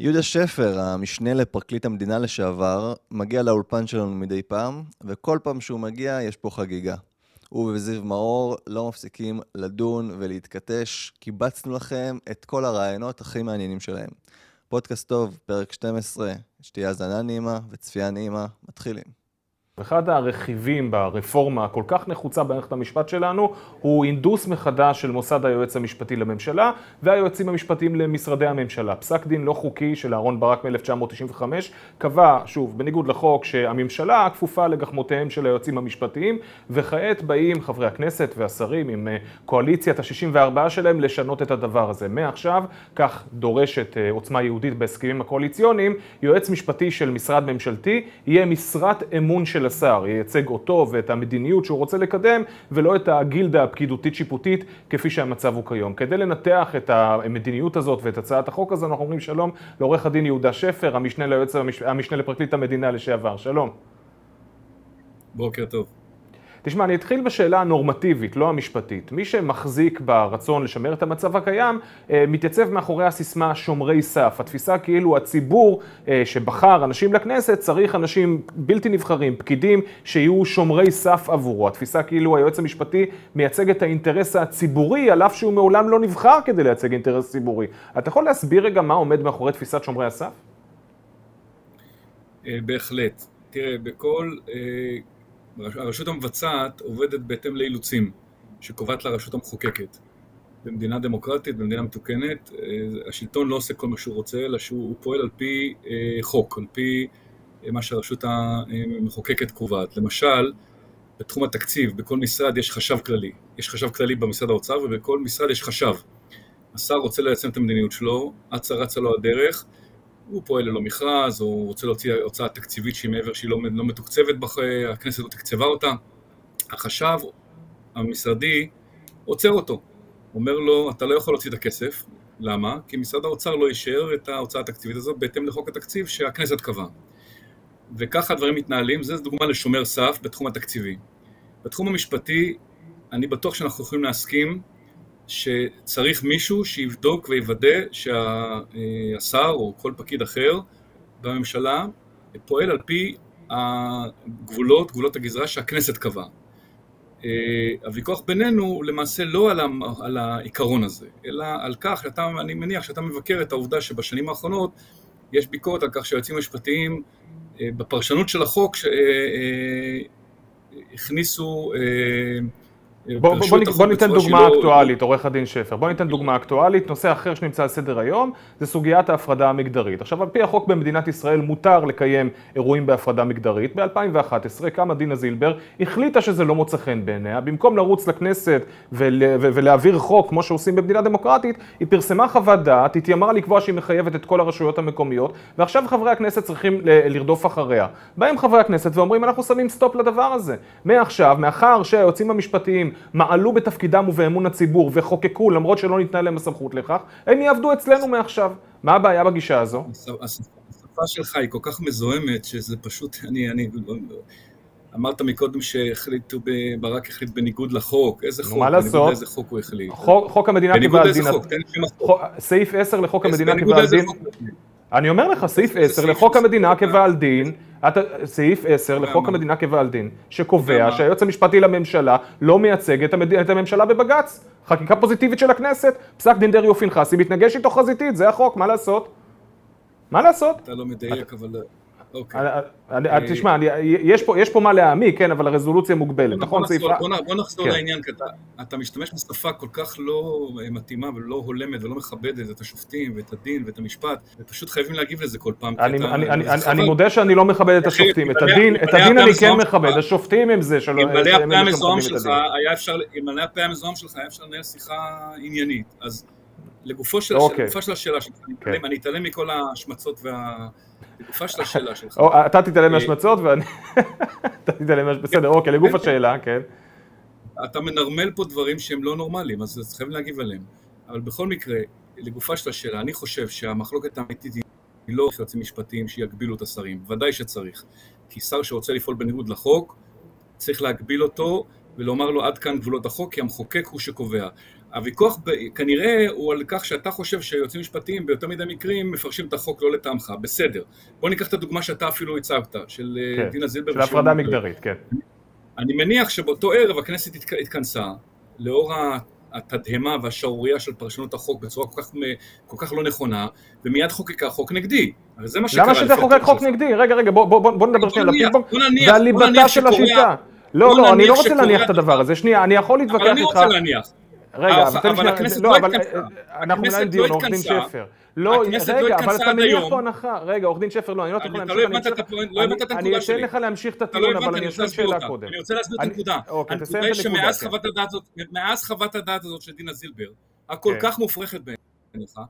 יהודה שפר, המשנה לפרקליט המדינה לשעבר, מגיע לאולפן שלנו מדי פעם, וכל פעם שהוא מגיע יש פה חגיגה. הוא וזיו מאור לא מפסיקים לדון ולהתכתש, קיבצנו לכם את כל הרעיונות הכי מעניינים שלהם. פודקאסט טוב, פרק 12, שתהיה האזנה נעימה וצפייה נעימה, מתחילים. אחד הרכיבים ברפורמה הכל כך נחוצה במערכת המשפט שלנו הוא אינדוס מחדש של מוסד היועץ המשפטי לממשלה והיועצים המשפטיים למשרדי הממשלה. פסק דין לא חוקי של אהרן ברק מ-1995 קבע, שוב, בניגוד לחוק, שהממשלה כפופה לגחמותיהם של היועצים המשפטיים וכעת באים חברי הכנסת והשרים עם אה, קואליציית ה-64 שלהם לשנות את הדבר הזה. מעכשיו, כך דורשת אה, עוצמה יהודית בהסכמים הקואליציוניים, יועץ משפטי של משרד ממשלתי יהיה משרת אמון של השר, ייצג אותו ואת המדיניות שהוא רוצה לקדם, ולא את הגילדה הפקידותית-שיפוטית כפי שהמצב הוא כיום. כדי לנתח את המדיניות הזאת ואת הצעת החוק הזו, אנחנו אומרים שלום לעורך הדין יהודה שפר, המשנה, ליועץ, המשנה לפרקליט המדינה לשעבר. שלום. בוקר טוב. תשמע, אני אתחיל בשאלה הנורמטיבית, לא המשפטית. מי שמחזיק ברצון לשמר את המצב הקיים, אה, מתייצב מאחורי הסיסמה שומרי סף. התפיסה כאילו הציבור אה, שבחר אנשים לכנסת, צריך אנשים בלתי נבחרים, פקידים, שיהיו שומרי סף עבורו. התפיסה כאילו היועץ המשפטי מייצג את האינטרס הציבורי, על אף שהוא מעולם לא נבחר כדי לייצג אינטרס ציבורי. אתה יכול להסביר רגע מה עומד מאחורי תפיסת שומרי הסף? אה, בהחלט. תראה, בכל... הרשות המבצעת עובדת בהתאם לאילוצים שקובעת לה הרשות המחוקקת. במדינה דמוקרטית, במדינה מתוקנת, אה, השלטון לא עושה כל מה שהוא רוצה, אלא שהוא פועל על פי אה, חוק, על פי אה, מה שהרשות המחוקקת קובעת. למשל, בתחום התקציב, בכל משרד יש חשב כללי. יש חשב כללי במשרד האוצר ובכל משרד יש חשב. השר רוצה ליישם את המדיניות שלו, אצה רצה לו הדרך, הוא פועל ללא מכרז, הוא רוצה להוציא הוצאה תקציבית שהיא מעבר שהיא לא, לא מתוקצבת, בח... הכנסת לא תקצבה אותה. החשב המשרדי עוצר אותו, אומר לו, אתה לא יכול להוציא את הכסף, למה? כי משרד האוצר לא אישר את ההוצאה התקציבית הזאת בהתאם לחוק התקציב שהכנסת קבעה. וככה הדברים מתנהלים, זו דוגמה לשומר סף בתחום התקציבי. בתחום המשפטי, אני בטוח שאנחנו יכולים להסכים שצריך מישהו שיבדוק ויוודא שהשר או כל פקיד אחר בממשלה פועל על פי הגבולות, גבולות הגזרה שהכנסת קבעה. אה, הוויכוח בינינו למעשה לא על, על העיקרון הזה, אלא על כך שאתה, אני מניח שאתה מבקר את העובדה שבשנים האחרונות יש ביקורת על כך שהיועצים המשפטיים אה, בפרשנות של החוק אה, הכניסו בוא, בוא, בוא, ניתן דוגמה שלא... אקטואלית, עורך הדין שפר. בוא ניתן דוגמה אקטואלית. נושא אחר שנמצא על סדר היום זה סוגיית ההפרדה המגדרית. עכשיו, על פי החוק במדינת ישראל מותר לקיים אירועים בהפרדה מגדרית. ב-2011 קמה דינה זילבר, החליטה שזה לא מוצא חן בעיניה. במקום לרוץ לכנסת ול, ו, ולהעביר חוק כמו שעושים במדינה דמוקרטית, היא פרסמה חוות דעת, התיימרה לקבוע שהיא מחייבת את כל הרשויות המקומיות, ועכשיו חברי הכנסת צריכים לרדוף אחריה. באים חברי הכנסת ואומרים, אנחנו שמים stop לדבר הזה. מעכשיו, מאחר שהיועצים המשפטיים מעלו בתפקידם ובאמון הציבור וחוקקו למרות שלא ניתנה להם הסמכות לכך, הם יעבדו אצלנו מעכשיו. מה הבעיה בגישה הזו? השפה שלך היא כל כך מזוהמת שזה פשוט, אני, אני, אמרת מקודם שהחליטו, ברק החליט בניגוד לחוק, איזה חוק? מה לעשות? בניגוד לאיזה חוק הוא החליט? חוק המדינה קבע על דין... חוק? סעיף 10 לחוק המדינה קבע על דין... אני אומר לך, סעיף 10 לחוק המדינה כבעל דין, סעיף 10 לחוק המדינה כבעל דין, שקובע שהיועץ המשפטי לממשלה לא מייצג את הממשלה בבג"ץ. חקיקה פוזיטיבית של הכנסת, פסק דין דרעי ופנחסי מתנגש איתו חזיתית, זה החוק, מה לעשות? מה לעשות? אתה לא מדייק, אבל... אוקיי. אה, תשמע, יש פה מה להעמיק, כן, אבל הרזולוציה מוגבלת, נכון? בוא נחזור כן. לעניין, כי אתה משתמש בשפה כל כך לא מתאימה ולא הולמת ולא מכבדת את השופטים ואת הדין ואת המשפט, ופשוט חייבים להגיב לזה כל פעם. אני מודה שאני לא מודה את השופטים, את הדין אני כן מכבד, השופטים הם זה שלא... אלמלא הפה המזוהם שלך היה אפשר לנהל שיחה עניינית, אז לגופו של אוקיי. השאלה שלך, כן. אני אתעלם מכל ההשמצות וה... לגופה של השאלה שלך. אתה תתעלם מהשמצות ואני... אתה תתעלם מהשמצות, בסדר, אוקיי, לגוף השאלה, כן. אתה מנרמל פה דברים שהם לא נורמליים, אז חייבים להגיב עליהם. אבל בכל מקרה, לגופה של השאלה, אני חושב שהמחלוקת האמיתית היא לא יועצים משפטיים שיגבילו את השרים, ודאי שצריך. כי שר שרוצה לפעול בניגוד לחוק, צריך להגביל אותו ולומר לו עד כאן גבולות החוק, כי המחוקק הוא שקובע. הוויכוח כנראה הוא על כך שאתה חושב שיועצים משפטיים ביותר מדי מקרים מפרשים את החוק לא לטעמך, בסדר. בוא ניקח את הדוגמה שאתה אפילו הצגת, של אה, כן, דינה זילבר. של הפרדה מגדרית, כן. אני מניח שבאותו ערב הכנסת התכנסה, לאור התדהמה והשערורייה של פרשנות החוק בצורה כל כך, כל כך לא נכונה, ומיד חוקקה חוק נגדי. הרי זה מה שקרה. למה שזה חוקק חוק נגדי? רגע, רגע, בוא, בוא, בוא נדבר שנייה על הפינג ועל ליבתה של השיטה. לא, לא, אני לא רוצה להניח את הדבר הזה. שנייה, אני יכול להתווכח איתך. אבל אני רוצה להניח. רגע, אבל תן לי שנייה, לא, אבל אנחנו מנהלים דיון, עורך דין שפר. לא, רגע, אבל אתה מניח פה הנחה. רגע, עורך דין שפר, לא, אני לא לך להמשיך. לא הבנת את הנקודה שלי. אני אתן לך להמשיך את הטיעון, אבל אני אשאל שאלה קודם. אני רוצה להסביר את הנקודה. אוקיי, תסיים את הנקודה. שמאז חוות הדעת הזאת של דינה זילבר, הכל כן. כך מופרכת בעיניך,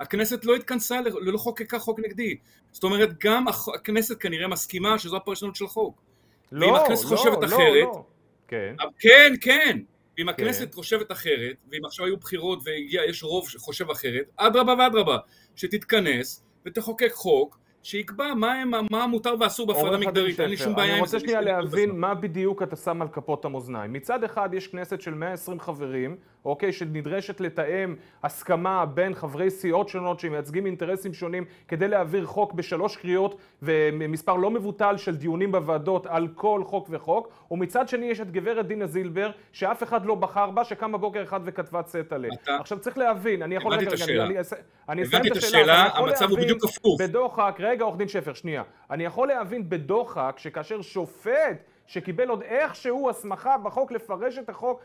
הכנסת לא התכנסה, לא חוקקה חוק נגדי. זאת אומרת, גם הכנסת כנראה מסכימה שזו הפרשנות של החוק. לא, לא, לא, לא. כן. כן, כן. ואם כן. הכנסת חושבת אחרת, ואם עכשיו היו בחירות ויש רוב שחושב אחרת, אדרבה ואדרבה, שתתכנס ותחוקק חוק שיקבע מה, הם, מה מותר ואסור בהפרדה מגדרית, אין לי שום בעיה עם זה. אני רוצה שנייה להבין מה בדיוק אתה שם על כפות המאזניים. מצד אחד יש כנסת של 120 חברים, אוקיי, שנדרשת לתאם הסכמה בין חברי סיעות שונות שמייצגים אינטרסים שונים כדי להעביר חוק בשלוש קריאות ומספר לא מבוטל של דיונים בוועדות על כל חוק וחוק, ומצד שני יש את גברת דינה זילבר, שאף אחד לא בחר בה, שקמה בוקר אחד וכתבה צאת עליה. אתה... עכשיו צריך להבין, אני יכול... הבנתי את השאלה. אני, אני אסיים את השאלה, המצב הוא בדיוק הפוך. בדוחק, רגע עורך דין שפר, שנייה. אני יכול להבין בדוחק שכאשר שופט שקיבל עוד איכשהו הסמכה בחוק לפרש את החוק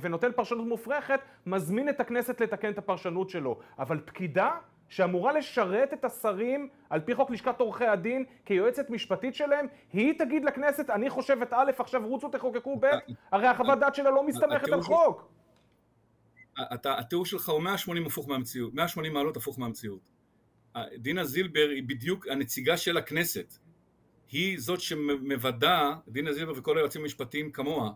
ונותן פרשנות מופרכת, מזמין את הכנסת לתקן את הפרשנות שלו. אבל פקידה שאמורה לשרת את השרים על פי חוק לשכת עורכי הדין כיועצת משפטית שלהם, היא תגיד לכנסת, אני חושבת א', עכשיו רוצו תחוקקו ב', הרי החוות דעת שלה לא מסתמכת על חוק. התיאור שלך הוא 180 הפוך מהמציאות, 180 מעלות הפוך מהמציאות. דינה זילבר היא בדיוק הנציגה של הכנסת. היא זאת שמוודא, דינה זילבר וכל היועצים המשפטיים כמוה,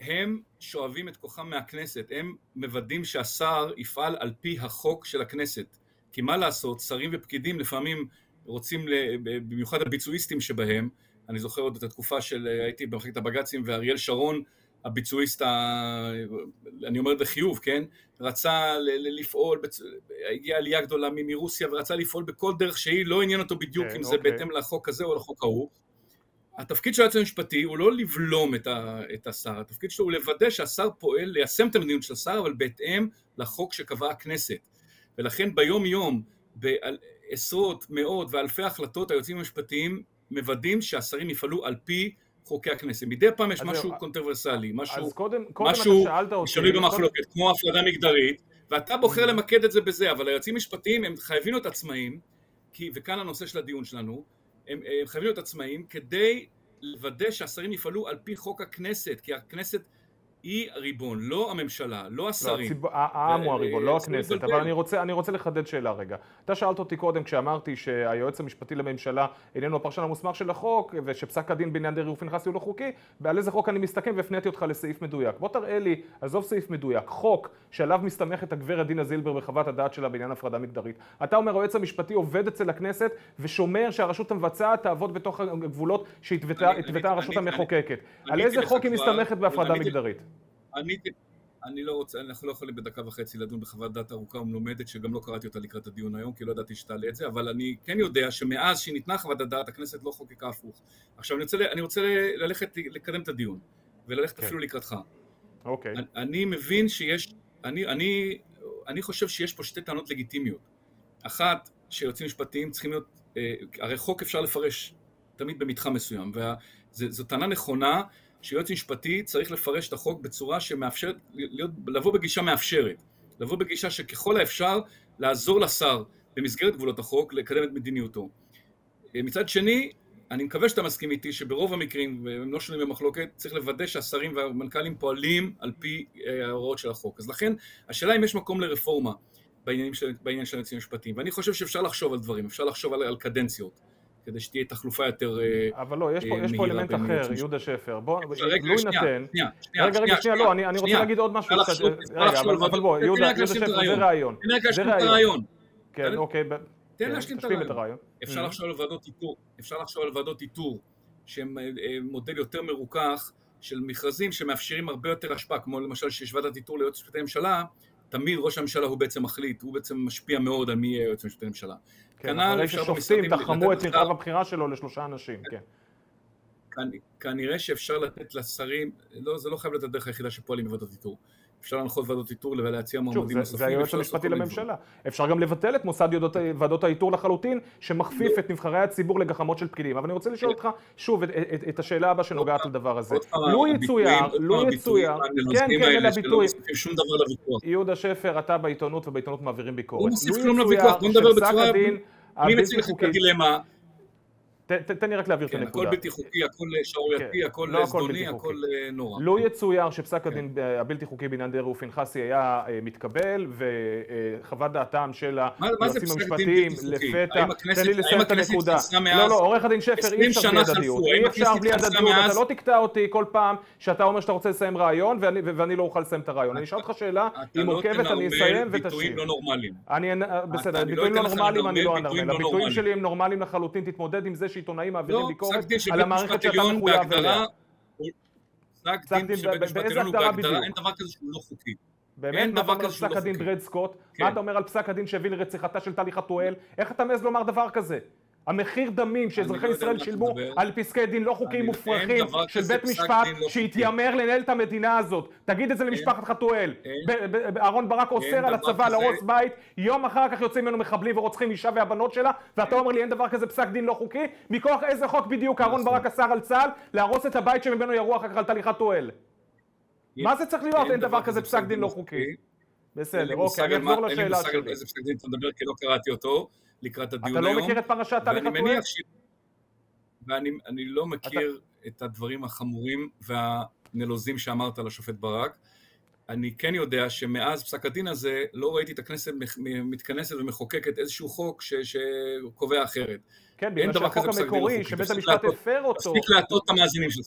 הם שואבים את כוחם מהכנסת, הם מוודאים שהשר יפעל על פי החוק של הכנסת. כי מה לעשות, שרים ופקידים לפעמים רוצים, במיוחד הביצועיסטים שבהם, אני זוכר עוד את התקופה של, הייתי במחלקת הבג"צים ואריאל שרון הביצועיסט, ה... אני אומר בחיוב, כן? רצה לפעול, הגיעה עלייה גדולה מרוסיה ורצה לפעול בכל דרך שהיא, לא עניין אותו בדיוק כן, אם זה אוקיי. בהתאם לחוק הזה או לחוק ההוא. התפקיד של היועץ המשפטי הוא לא לבלום את, ה, את השר, התפקיד שלו הוא לוודא שהשר פועל ליישם את המדיניות של השר, אבל בהתאם לחוק שקבעה הכנסת. ולכן ביום יום, בעשרות, מאות ואלפי החלטות, היועצים המשפטיים מוודאים שהשרים יפעלו על פי חוקי הכנסת. מדי פעם יש משהו זה... קונטרוברסלי, משהו, קודם, קודם משהו שנוי במחלוקת, כמו הפרדה מגדרית, ואתה בוחר למקד את זה בזה, אבל היועצים המשפטיים הם חייבים להיות עצמאים, כי, וכאן הנושא של הדיון שלנו, הם, הם חייבים להיות עצמאים כדי לוודא שהשרים יפעלו על פי חוק הכנסת, כי הכנסת היא הריבון, לא הממשלה, לא השרים. לא, העם הוא הריבון, לא הכנסת. אבל אני רוצה, אני רוצה לחדד שאלה רגע. אתה שאלת אותי קודם כשאמרתי שהיועץ המשפטי לממשלה איננו הפרשן המוסמך של החוק, ושפסק הדין בעניין דרעי ופנחסי הוא לא חוקי, ועל איזה חוק אני מסתכם והפניתי אותך לסעיף מדויק. בוא תראה לי, עזוב סעיף מדויק, חוק שעליו מסתמכת הגברת דינה זילבר בחוות הדעת שלה בעניין הפרדה מגדרית. אתה אומר היועץ המשפטי עובד אצל הכנסת ושומר שהרשות המבצעת תעבוד בתוך הגבולות שהתוותה הרשות המחוקקת. על איזה חוק היא מסתמכת בהפרדה מגדרית? עניתי, אני לא רוצה, אנחנו לא יכולים בדקה וחצי לדון בחוות דעת ארוכה ומלומדת שגם לא קראתי אותה לקראת הדיון היום כי לא ידעתי שתעלה את זה אבל אני כן יודע שמאז שניתנה חוות הדעת הכנסת לא חוקקה הפוך. עכשיו אני רוצה, אני רוצה ללכת לקדם את הדיון וללכת כן. אפילו לקראתך. אוקיי. אני, אני מבין שיש, אני, אני, אני חושב שיש פה שתי טענות לגיטימיות. אחת, שיועצים משפטיים צריכים להיות, אה, הרי חוק אפשר לפרש תמיד במתחם מסוים וזו טענה נכונה שיועץ משפטי צריך לפרש את החוק בצורה שמאפשרת, להיות, לבוא בגישה מאפשרת, לבוא בגישה שככל האפשר לעזור לשר במסגרת גבולות החוק לקדם את מדיניותו. מצד שני, אני מקווה שאתה מסכים איתי שברוב המקרים, והם לא שונים במחלוקת, צריך לוודא שהשרים והמנכ"לים פועלים על פי אה, ההוראות של החוק. אז לכן, השאלה אם יש מקום לרפורמה בעניין של, בעניין של היועצים המשפטיים, ואני חושב שאפשר לחשוב על דברים, אפשר לחשוב על, על קדנציות. כדי שתהיה תחלופה יותר מהירה. אה, אבל לא, יש פה, יש פה אלמנט אחר, יהודה שפר. בוא, לו יינתן... רגע, רגע, שנייה, לא, אני רוצה להגיד עוד משהו. רגע, אבל בוא, יהודה שפר, זה רעיון. זה רעיון. כן, אוקיי. תן להשלים את הרעיון. אפשר mm-hmm. לחשוב על ועדות איתור, אפשר לחשוב על ועדות איתור, שהן אה, מודל יותר מרוכך, של מכרזים שמאפשרים הרבה יותר השפעה, כמו למשל שיש ועדת איתור ליועץ משפטי לממשלה, תמיד ראש הממשלה הוא בעצם מחליט, הוא בעצם משפיע מאוד על מי יהיה יועץ משפטי לממשלה. כן, אחרי ששופטים תחמו את מרחב הבחירה שלו לשלושה אנשים, כן. כנראה שאפשר לתת לשרים, לא, זה לא חייב להיות הדרך היחידה שפועלים בוועדות איתור. אפשר להנחות ועדות איתור ולהציע מועמדים נוספים. זה היועץ המשפטי לממשלה. אפשר גם לבטל את מוסד ועדות האיתור לחלוטין, שמכפיף את נבחרי הציבור לגחמות של פקידים. אבל אני רוצה לשאול אותך שוב את השאלה הבאה שנוגעת לדבר הזה. לו יצויר, לו יצויר, כן, כן, אלה הביטויים. יהודה שפר, אתה בעיתונות ובעיתונות מעבירים ביקורת. לא מוסיף כלום לוויכוח, בוא נדבר בצורה... מי מציג לך את הדילמה? תן לי רק להעביר את כן, הנקודה. הכל בלתי חוקי, הכל שערורייתי, כן, הכל לא זדוני, הכל אה, נורא. לו יצויר שפסק הדין כן. הבלתי חוקי בעניין דרעי ופנחסי היה אה, מתקבל, וחוות דעתם של היועצים המשפטיים לפתע... תן לי לסיים את הנקודה. לא, לא, עורך הדין שפר, אי אפשר בלי הדדיות. אי אפשר בלי הדדיות, אתה לא תקטע אותי כל פעם שאתה אומר שאתה רוצה לסיים רעיון, ואני לא אוכל לסיים את הרעיון. אני אשאל אותך שאלה, היא לא מורכבת, אני אסיים ותשאיר. ביטויים לא נורמליים. בסדר, ביטויים לא נורמליים אני לא אנרמל. הביטויים שלי הם נורמליים לחלוטין, תתמודד עם זה שעיתונאים מעבירים לא, ביקורת על המערכת שאתה מחויב אליה. פסק דין של בית משפט עליון הוא בהגדרה, אין דבר כזה שהוא לא חוקי. באמת? מה אתה אומר על פסק הדין דרד סקוט? מה אתה אומר על פסק הדין שהביא לרציחתה של טלי חתואל? איך אתה מעז לומר דבר כזה? המחיר דמים שאזרחי לא ישראל שילמו על פסקי דין לא חוקיים מופרכים של בית משפט לא שהתיימר לנהל את המדינה הזאת. תגיד את זה למשפחת חתואל. אהרן ברק אוסר על הצבא להרוס בית, יום אחר כך יוצאים ממנו מחבלים ורוצחים אישה והבנות שלה, ואתה אומר לי אין דבר כזה פסק דין לא חוקי? מכוח איזה חוק בדיוק אהרן נכון. ברק אסר על צה"ל להרוס את הבית שממנו ירו אחר כך על טלי חתואל? מה זה צריך להיות? אין דבר כזה פסק דין לא חוקי. בסדר, אוקיי, אני אחזור לשאלה שלי. אין לי מושג על איזה פסק דין אתה מדבר כי לא קראתי אותו. לקראת הדיון היום. אתה לא מכיר את פרשת טלי חתואל? ש... ואני לא מכיר אתה... את הדברים החמורים והנלוזים שאמרת לשופט ברק. אני כן יודע שמאז פסק הדין הזה לא ראיתי את הכנסת מתכנסת ומחוקקת איזשהו חוק ש... שקובע אחרת. כן, בגלל שהחוק המקורי, שבית המשפט הפר אותו. תפסיק להטעות את המאזינים שלך.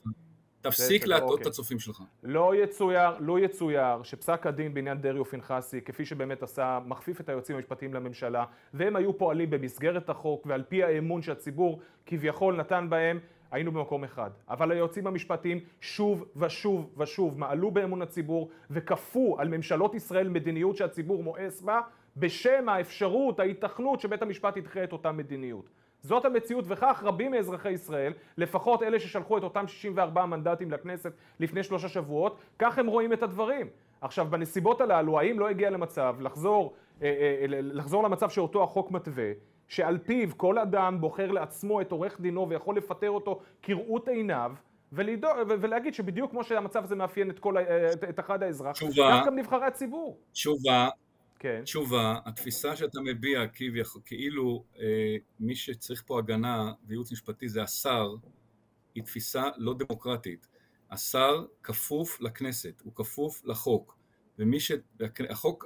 תפסיק להטעות אוקיי. את הצופים שלך. לא יצויר, לא יצויר שפסק הדין בעניין דרעי ופנחסי, כפי שבאמת עשה, מכפיף את היועצים המשפטיים לממשלה, והם היו פועלים במסגרת החוק ועל פי האמון שהציבור כביכול נתן בהם, היינו במקום אחד. אבל היועצים המשפטיים שוב ושוב ושוב מעלו באמון הציבור וכפו על ממשלות ישראל מדיניות שהציבור מואס בה, בשם האפשרות, ההיתכנות שבית המשפט ידחה את אותה מדיניות. זאת המציאות וכך רבים מאזרחי ישראל, לפחות אלה ששלחו את אותם 64 מנדטים לכנסת לפני שלושה שבועות, כך הם רואים את הדברים. עכשיו בנסיבות הללו האם לא הגיע למצב לחזור, אה, אה, לחזור למצב שאותו החוק מתווה שעל פיו כל אדם בוחר לעצמו את עורך דינו ויכול לפטר אותו כראות עיניו ולדאוג, ולהגיד שבדיוק כמו שהמצב הזה מאפיין את, כל, אה, את, את אחד האזרח, כך גם נבחרי הציבור. תשובה, כן. תשובה, התפיסה שאתה מביע כאילו אה, מי שצריך פה הגנה וייעוץ משפטי זה השר, היא תפיסה לא דמוקרטית. השר כפוף לכנסת, הוא כפוף לחוק. ומי ש... החוק,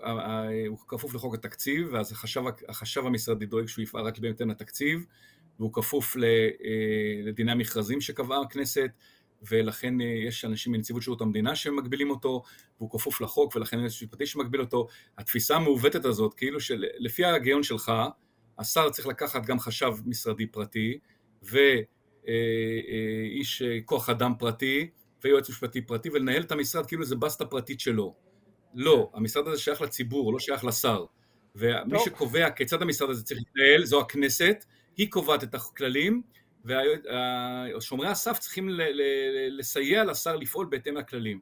הוא כפוף לחוק התקציב, ואז החשב, החשב המשרדי דואג שהוא יפעל רק בהתאם לתקציב, והוא כפוף אה, לדיני המכרזים שקבעה הכנסת, ולכן אה, יש אנשים מנציבות שירות המדינה שמגבילים אותו, והוא כפוף לחוק, ולכן יש משפטי שמגביל אותו. התפיסה המעוותת הזאת, כאילו שלפי ההגיון שלך, השר צריך לקחת גם חשב משרדי פרטי, ואיש אה, כוח אדם פרטי, ויועץ משפטי פרטי, ולנהל את המשרד כאילו זה בסטה פרטית שלו. לא, המשרד הזה שייך לציבור, הוא לא שייך לשר. ומי. שקובע כיצד המשרד הזה צריך להתנהל, זו הכנסת, היא קובעת את הכללים, ושומרי הסף צריכים לסייע לשר לפעול בהתאם לכללים.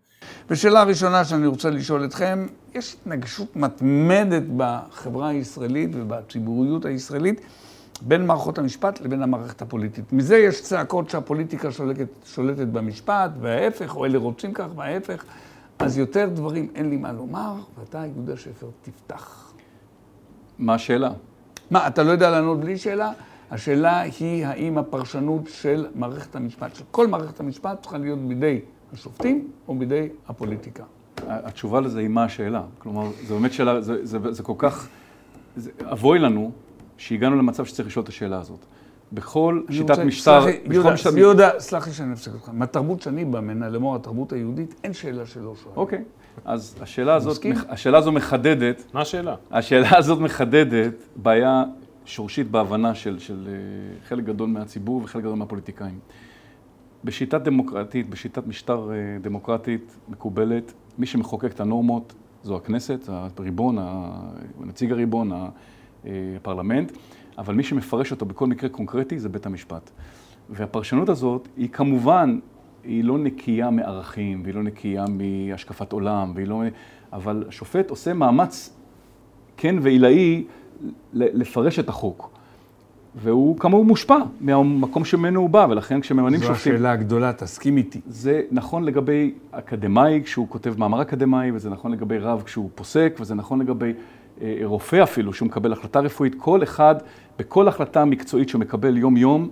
ושאלה הראשונה שאני רוצה לשאול אתכם, יש התנגשות מתמדת בחברה הישראלית ובציבוריות הישראלית בין מערכות המשפט לבין המערכת הפוליטית. מזה יש צעקות שהפוליטיקה שולטת, שולטת במשפט, וההפך, או אלה רוצים כך, וההפך. אז יותר דברים אין לי מה לומר, ואתה, יהודה שפר, תפתח. מה השאלה? מה, אתה לא יודע לענות בלי שאלה? השאלה היא האם הפרשנות של מערכת המשפט, של כל מערכת המשפט, צריכה להיות בידי השופטים או בידי הפוליטיקה. התשובה לזה היא מה השאלה. כלומר, זו באמת שאלה, זה, זה, זה, זה כל כך, זה, אבוי לנו שהגענו למצב שצריך לשאול את השאלה הזאת. בכל שיטת רוצה, משטר... סלחי, יהודה, שיטת... יהודה, סלח לי שאני אפסיק אותך. מהתרבות שאני בא ממנה, לאמור התרבות היהודית, אין שאלה שלא שואלים. אוקיי. אז השאלה הזאת, השאלה הזו מחדדת... מה השאלה? השאלה הזאת מחדדת בעיה שורשית בהבנה של, של אה, חלק גדול מהציבור וחלק גדול מהפוליטיקאים. בשיטה דמוקרטית, בשיטת משטר אה, דמוקרטית מקובלת, מי שמחוקק את הנורמות זו הכנסת, הריבון, נציג הריבון, אה, הפרלמנט, אבל מי שמפרש אותו בכל מקרה קונקרטי זה בית המשפט. והפרשנות הזאת היא כמובן, היא לא נקייה מערכים, והיא לא נקייה מהשקפת עולם, והיא לא... אבל השופט עושה מאמץ כן ועילאי לפרש את החוק. והוא כאמור מושפע מהמקום שממנו הוא בא, ולכן כשממנים שופטים... זו השאלה הגדולה, תסכים איתי. זה נכון לגבי אקדמאי כשהוא כותב מאמר אקדמאי, וזה נכון לגבי רב כשהוא פוסק, וזה נכון לגבי אה, רופא אפילו, שהוא מקבל החלטה רפואית. כל אחד, בכל החלטה מקצועית שהוא מקבל יום-יום,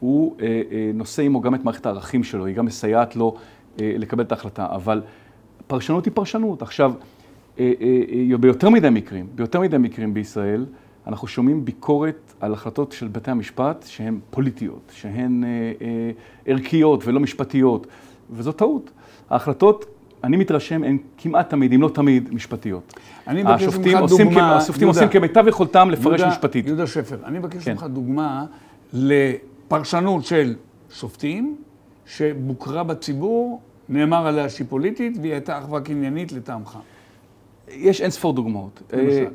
הוא אה, אה, נושא עמו גם את מערכת הערכים שלו, היא גם מסייעת לו אה, לקבל את ההחלטה. אבל פרשנות היא פרשנות. עכשיו, ביותר מדי מקרים, ביותר מדי מקרים בישראל, אנחנו שומעים ביקורת על החלטות של בתי המשפט שהן פוליטיות, שהן אה, אה, ערכיות ולא משפטיות, וזו טעות. ההחלטות, אני מתרשם, הן כמעט תמיד, אם לא תמיד, משפטיות. אני מבקש ממך דוגמה, השופטים עושים כמיטב יכולתם לפרש יהודה, משפטית. יהודה שפר, אני מבקש כן. ממך דוגמה לפרשנות של שופטים, שבוקרה בציבור, נאמר עליה שהיא פוליטית, והיא הייתה אך ורק עניינית לטעמך. יש אין ספור דוגמאות. למשל.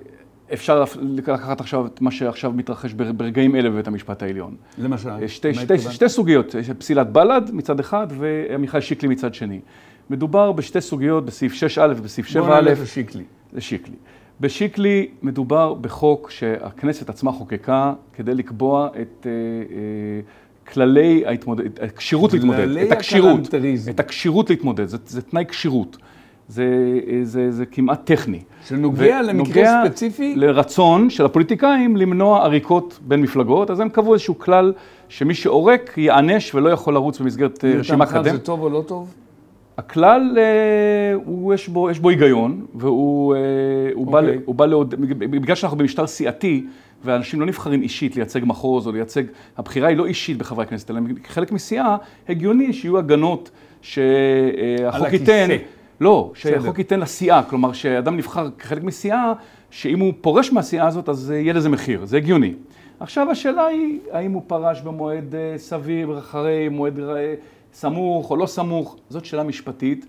אפשר לקחת עכשיו את מה שעכשיו מתרחש ברגעים אלה בבית המשפט העליון. למשל? שתי, שתי, שתי סוגיות, פסילת בל"ד מצד אחד ועמיחי שיקלי מצד שני. מדובר בשתי סוגיות בסעיף 6א ובסעיף 7א. בוא נלך לשיקלי. לשיקלי. בשיקלי מדובר בחוק שהכנסת עצמה חוקקה כדי לקבוע את אה, אה, כללי ההתמודד, הכשירות להתמודד, את הכשירות, את הכשירות להתמודד, זה, זה תנאי כשירות. זה, זה, זה כמעט טכני. שנוגע למקרה ספציפי? לרצון של הפוליטיקאים למנוע עריקות בין מפלגות, אז הם קבעו איזשהו כלל שמי שעורק ייענש ולא יכול לרוץ במסגרת אה, רשימה קדם. זה טוב או לא טוב? הכלל, אה, הוא, יש, בו, יש בו היגיון, והוא אה, הוא okay. בא, אוקיי. הוא בא לעוד, בגלל שאנחנו במשטר סיעתי, ואנשים לא נבחרים אישית לייצג מחוז או לייצג, הבחירה היא לא אישית בחברי הכנסת, אלא חלק מסיעה, הגיוני שיהיו הגנות שהחוק ייתן. לא, שהחוק ייתן לסיעה, כלומר שאדם נבחר כחלק מסיעה, שאם הוא פורש מהסיעה הזאת אז יהיה לזה מחיר, זה הגיוני. עכשיו השאלה היא, האם הוא פרש במועד אה, סביר, אחרי מועד אה, סמוך או לא סמוך, זאת שאלה משפטית,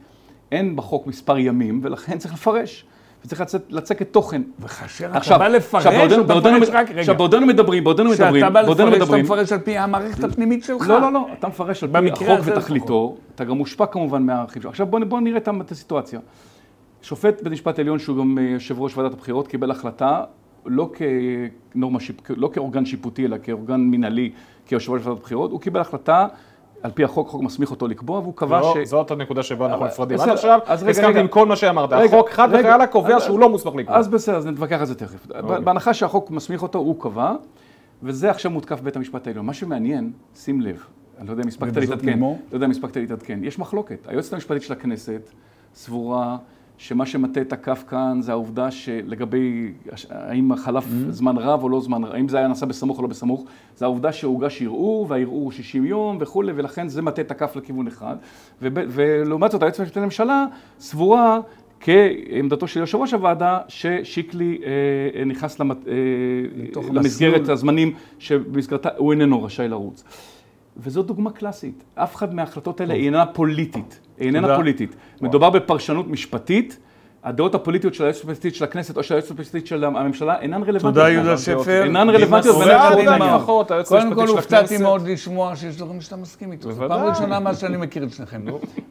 אין בחוק מספר ימים ולכן צריך לפרש. וצריך לצאת, לצקת תוכן. וכאשר אתה בא לפרש, אתה מפרש רק, רגע. עכשיו, בעודנו מדברים, בעודנו מדברים, בעודנו מדברים. כשאתה בא לפרש, אתה מפרש על פי המערכת הפנימית שלך. לא, לא, לא, אתה מפרש על פי החוק ותכליתו, אתה גם מושפע כמובן מהחישוב. עכשיו בואו בוא נראה את הסיטואציה. שופט בית משפט עליון, שהוא גם אה, יושב ראש ועדת הבחירות, קיבל החלטה, לא, כנורמה, לא כאורגן שיפוטי, אלא כאורגן מינהלי, כיושב ראש ועדת הבחירות, הוא קיבל החלטה על פי החוק, החוק מסמיך אותו לקבוע, והוא קבע לא, ש... זאת הנקודה שבה אנחנו נפרדים. עד עכשיו הסכמתי עם כל מה שאמרת. החוק חד וחיילה קובע שהוא לא מוסמך לקבוע. אז בסדר, אז נתווכח על זה תכף. אוקיי. בהנחה שהחוק מסמיך אותו, הוא קבע, וזה עכשיו מותקף בבית המשפט העליון. מה שמעניין, שים לב, אני לא יודע אם הספקת להתעדכן, לא יודע אם הספקת להתעדכן, יש מחלוקת. היועצת המשפטית של הכנסת סבורה שמה שמטה את הכף כאן זה העובדה שלגבי האם חלף mm-hmm. זמן רב או לא זמן רב, האם זה היה נעשה בסמוך או לא בסמוך, זה העובדה שהוגש ערעור והערעור הוא 60 יום וכולי, ולכן זה מטה את הכף לכיוון אחד. ולעומת זאת היועצת המשפטית לממשלה סבורה כעמדתו של יושב ראש הוועדה, ששיקלי אה, נכנס למת, אה, למסגרת. הזמנים שבמסגרתה הוא איננו רשאי לרוץ. וזו דוגמה קלאסית. אף אחד מההחלטות האלה איננה פוליטית. איננה פוליטית. מדובר בפרשנות משפטית. הדעות הפוליטיות של היועצת המשפטית של הכנסת או של היועצת המשפטית של הממשלה אינן רלוונטיות. תודה יהודה שפר. אינן רלוונטיות קודם כל הופתעתי מאוד לשמוע שיש דברים שאתה מסכים איתו. זו פעם ראשונה מאז שאני מכיר את שניכם.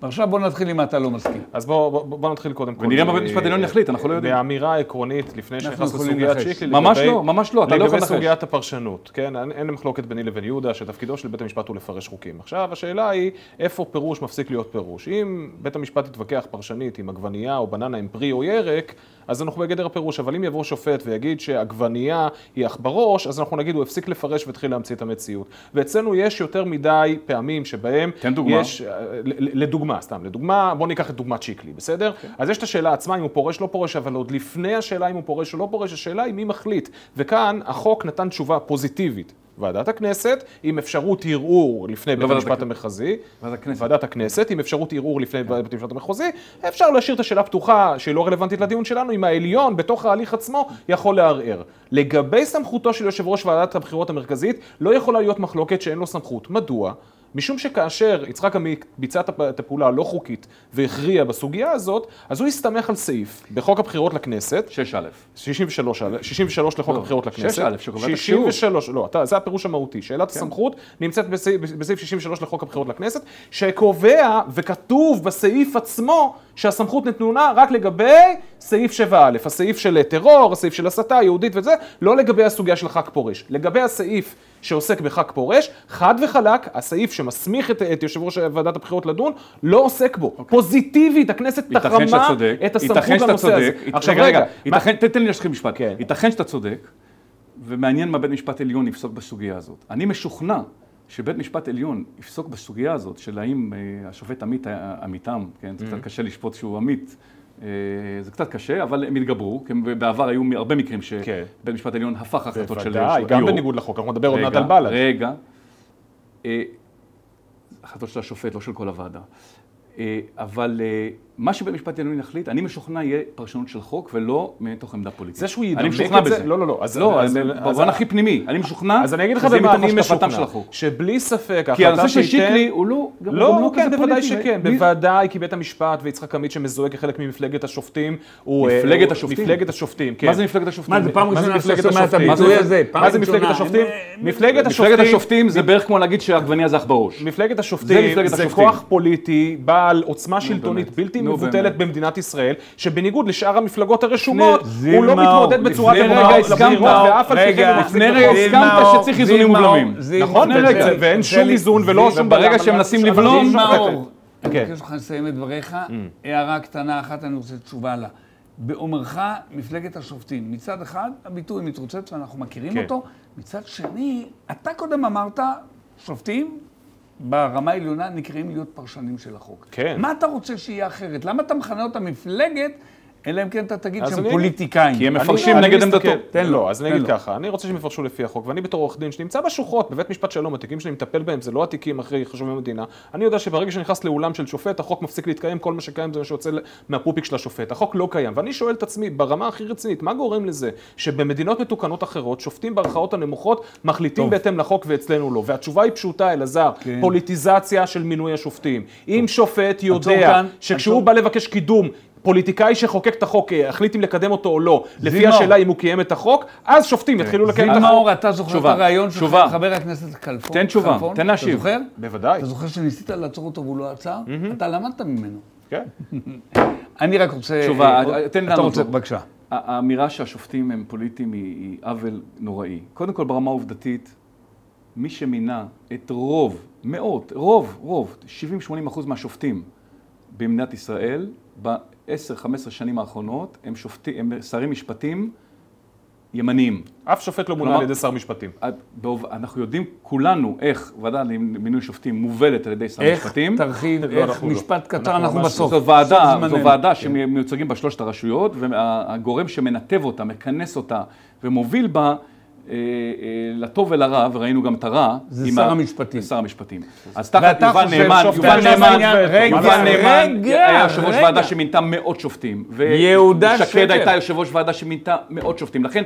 ועכשיו בוא נתחיל עם מה אתה לא מסכים. אז בוא נתחיל קודם כל. ונראה מה בית המשפט העליון יחליט, אנחנו לא יודעים. באמירה עקרונית, לפני שנכנס לסוגיית שיקלי. ממש לא, ממש לא, אתה לא יכול לנחש. לגבי סוגיית הפרשנות, כן? אין מחלוקת ביני לבין יהודה שתפקידו של בית המשפט הוא לפרש חוקים. עכשיו, השאלה היא, איפה פירוש מפסיק להיות פירוש? אם בית המשפט יתווכח פרשנית אם עגבנייה או בננה הם פרי או ירק, אז אנחנו בגדר הפירוש, אבל אם יבוא שופט ויגיד שעגבנייה היא אך בראש, אז אנחנו נגיד הוא הפסיק לפרש והתחיל להמציא את המציאות. ואצלנו יש יותר מדי פעמים שבהם תן דוגמה. יש, לדוגמה, סתם, לדוגמה, בוא ניקח את דוגמת שיקלי, בסדר? כן. אז יש את השאלה עצמה אם הוא פורש לא פורש, אבל עוד לפני השאלה אם הוא פורש או לא פורש, השאלה היא מי מחליט. וכאן החוק נתן תשובה פוזיטיבית. ועדת הכנסת, עם אפשרות ערעור לפני לא בית המשפט המחוזי. ועדת הכנסת. ועדת הכנסת, עם אפשרות ערעור לפני כן. בית המשפט המחוזי. אפשר להשאיר את השאלה פתוחה, שהיא לא רלוונטית לדיון שלנו, אם העליון, בתוך ההליך עצמו, יכול לערער. לגבי סמכותו של יושב ראש ועדת הבחירות המרכזית, לא יכולה להיות מחלוקת שאין לו סמכות. מדוע? משום שכאשר יצחק עמית ביצע את הפעולה הלא חוקית והכריע בסוגיה הזאת, אז הוא הסתמך על סעיף בחוק הבחירות לכנסת. 6א. 63, 63 לחוק לא, הבחירות לכנסת. 6א, שקובע את השיעור. 63, לא, זה הפירוש המהותי. שאלת כן. הסמכות נמצאת בסעיף, בסעיף 63 לחוק הבחירות לכנסת, שקובע וכתוב בסעיף עצמו שהסמכות נתונה רק לגבי סעיף 7א, הסעיף של טרור, הסעיף של הסתה יהודית וזה, לא לגבי הסוגיה של ח"כ פורש. לגבי הסעיף שעוסק בח"כ פורש, חד וחלק, הסעיף שמסמיך את, את יושב ראש ועדת הבחירות לדון, לא עוסק בו. Okay. אוקיי. פוזיטיבית, הכנסת תחרמה את הסמכות לנושא הזה. עכשיו רגע, רגע, ייתכן, תן לי להשחיל משפט. כן. ייתכן שאתה צודק, ומעניין מה בית משפט עליון יפסוק בסוגיה הזאת. אני משוכנע שבית משפט עליון יפסוק בסוגיה הזאת של האם אה, השופט עמית עמיתם, כן, זה קצת mm-hmm. קשה לשפוט שהוא עמית, אה, זה קצת קשה, אבל הם התגברו, כי בעבר היו הרבה מקרים שבית כן. משפט עליון הפך החלטות של היו"ר. בוודאי, גם בניגוד לחוק, אנחנו נדבר עוד מעט על בל"ד. רגע, אה, החלטות של השופט, לא של כל הוועדה. אבל מה שבית משפט עליון יחליט, אני משוכנע יהיה פרשנות של חוק ולא מתוך עמדה פוליטית. זה שהוא ידמק את זה, לא, לא, לא. אז לא, במובן הכי פנימי, אני משוכנע, אז אני אגיד לך במה אני משוכנע, שבלי ספק, כי הנושא של שיקלי הוא לא, לא, לא כן, בוודאי שכן, בוודאי כי בית המשפט ויצחק עמית שמזוהה כחלק ממפלגת השופטים, הוא... מפלגת השופטים? מפלגת השופטים, כן. מה זה מפלגת השופטים? מה זה פעם ראשונה שאתה שומע את הביטוי הזה? מה זה מפלגת השופטים? מפלגת השופטים זה בערך כמו להגיד שעגבניה זה אח בראש. מפלגת השופטים זה כוח פוליטי בעל עוצמה שלטונית בלתי מבוטלת במדינת ישראל, שבניגוד לשאר המפלגות הרשומות, הוא לא מתמודד בצורה דמוקרטית ואף על פי כן. לפני רגע הסכמת שצריך איזונים ובלמים. נכון, ואין שום איזון ולא שום. ברגע שהם מנסים לבלום... אני מבקש לך לסיים את דבריך, mm. הערה קטנה אחת, אני רוצה תשובה לה. באומרך מפלגת השופטים, מצד אחד הביטוי מתרוצץ ואנחנו מכירים כן. אותו, מצד שני, אתה קודם אמרת, שופטים ברמה העליונה נקראים להיות פרשנים של החוק. כן. מה אתה רוצה שיהיה אחרת? למה אתה מכנה אותה מפלגת אלא אם כן אתה תגיד שהם פוליטיקאים. כי הם מפרשים נגד עמדתו. תן לו, אז אני אגיד ככה, אני רוצה שהם יפרשו לפי החוק, ואני בתור עורך דין שנמצא בשוחות בבית משפט שלום, התיקים שאני מטפל בהם זה לא התיקים הכי חשובים במדינה, אני יודע שברגע שנכנס לאולם של שופט, החוק מפסיק להתקיים, כל מה שקיים זה מה שיוצא מהפופיק של השופט. החוק לא קיים, ואני שואל את עצמי, ברמה הכי רצינית, מה גורם לזה שבמדינות מתוקנות אחרות, שופטים בערכאות הנמוכות מחליטים בהתאם לחוק ואצלנו לא. והתשובה היא פשוטה, אלעזר, כן. פוליטיזציה של מינוי השופטים. אם שופט יודע שכשהוא בא לבקש קידום פוליטיקאי שחוקק את החוק אה, החליט אם לקדם אותו או לא, לפי השאלה אם הוא קיים את החוק, אז שופטים יתחילו לקיים את החוק. זיו מאור, אתה זוכר את הרעיון של חבר הכנסת כלפון? תן תשובה, תן להשיב. אתה זוכר? בוודאי. אתה זוכר שניסית לעצור אותו והוא לא עצר? אתה למדת ממנו. כן. אני רק רוצה... תשובה, אה, תן לנו. אתה רוצה, בבקשה. האמירה שהשופטים הם פוליטיים היא עוול נוראי. קודם כל, ברמה העובדתית, מי שמינה את רוב, מאות, רוב, רוב, 70-80 אחוז מהשופטים במדינת ישראל, ב-10-15 שנים האחרונות הם, שופטי, הם שרי משפטים ימניים. אף שופט לא מונה על ידי שר משפטים. אנחנו יודעים כולנו איך ועדה למינוי שופטים מובלת על ידי שר איך, משפטים. איך, תרחיב, איך, לא. משפט קצר, אנחנו בסוף. זו ועדה, זו ועדה שמיוצגים בה שלושת הרשויות, והגורם שמנתב אותה, מכנס אותה ומוביל בה לטוב ולרע, וראינו גם את הרע. זה שר המשפטים. שר המשפטים. אז תחת יובל נאמן, יובל נאמן, יובל נאמן היה יושב ראש ועדה שמינתה מאות שופטים. יהודה שקד. ושקד הייתה יושב ראש ועדה שמינתה מאות שופטים. לכן...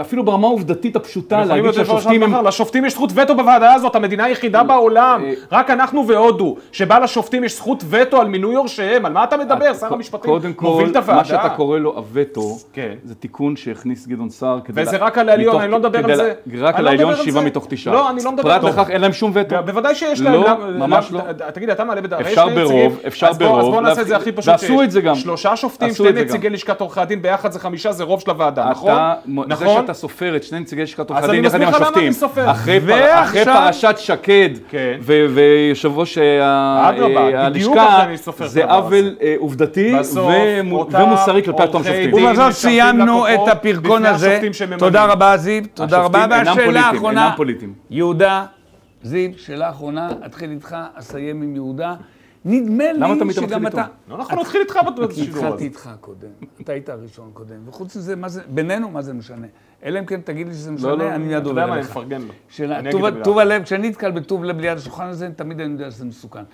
אפילו ברמה העובדתית הפשוטה, להגיד שהשופטים הם... לשופטים יש זכות וטו בוועדה הזאת, המדינה היחידה אה, בעולם, רק אנחנו והודו, שבה לשופטים יש זכות וטו על מינוי יורשיהם, על מה אתה מדבר? שר המשפטים מוביל את הוועדה. מה שאתה קורא לו הווטו, כן. זה תיקון שהכניס גדעון סער כדי... וזה רק על העליון, אני לא מדבר על זה. רק על לא העליון שבעה מתוך תשעה. לא, אני לא מדבר על זה. פרט לכך אין להם שום וטו. בוודאי שיש להם. לא, ממש לא. תגיד, אתה מעלה בדעת. אפשר ברוב, אפשר ברוב. אז בוא נעשה את זה הכי פשוט ועשו את זה גם. שלושה שופטים, שני נציגי לשכת עורכי הדין, ביחד זה חמישה, זה רוב של הוועדה, נכון? שאתה סופר את שני נציגי לשכת עורכי הדין יחד עם השופטים. אחרי פרשת שקד כן. ויושב ראש הלשכה, זה עוול אה, עובדתי ומוסרי כלפי אותם שופטים. ובזאת סיימנו את הפרקון הזה. תודה רבה זיו, תודה רבה. והשאלה האחרונה, יהודה, זיו, שאלה אחרונה, אתחיל איתך, אסיים עם יהודה. נדמה לי שגם אתה... לא נכון, נתחיל איתך בשידור הזה. התחלתי איתך קודם, אתה היית הראשון קודם, וחוץ מזה, בינינו מה זה משנה? אלא אם כן תגיד לי שזה לא, משנה, לא, אני מיד עובר אליך. אתה יודע מה, אני מפרגן לו. טוב הלב, כשאני נתקל בטוב לב ליד השולחן הזה, תמיד אני יודע שזה מסוכן.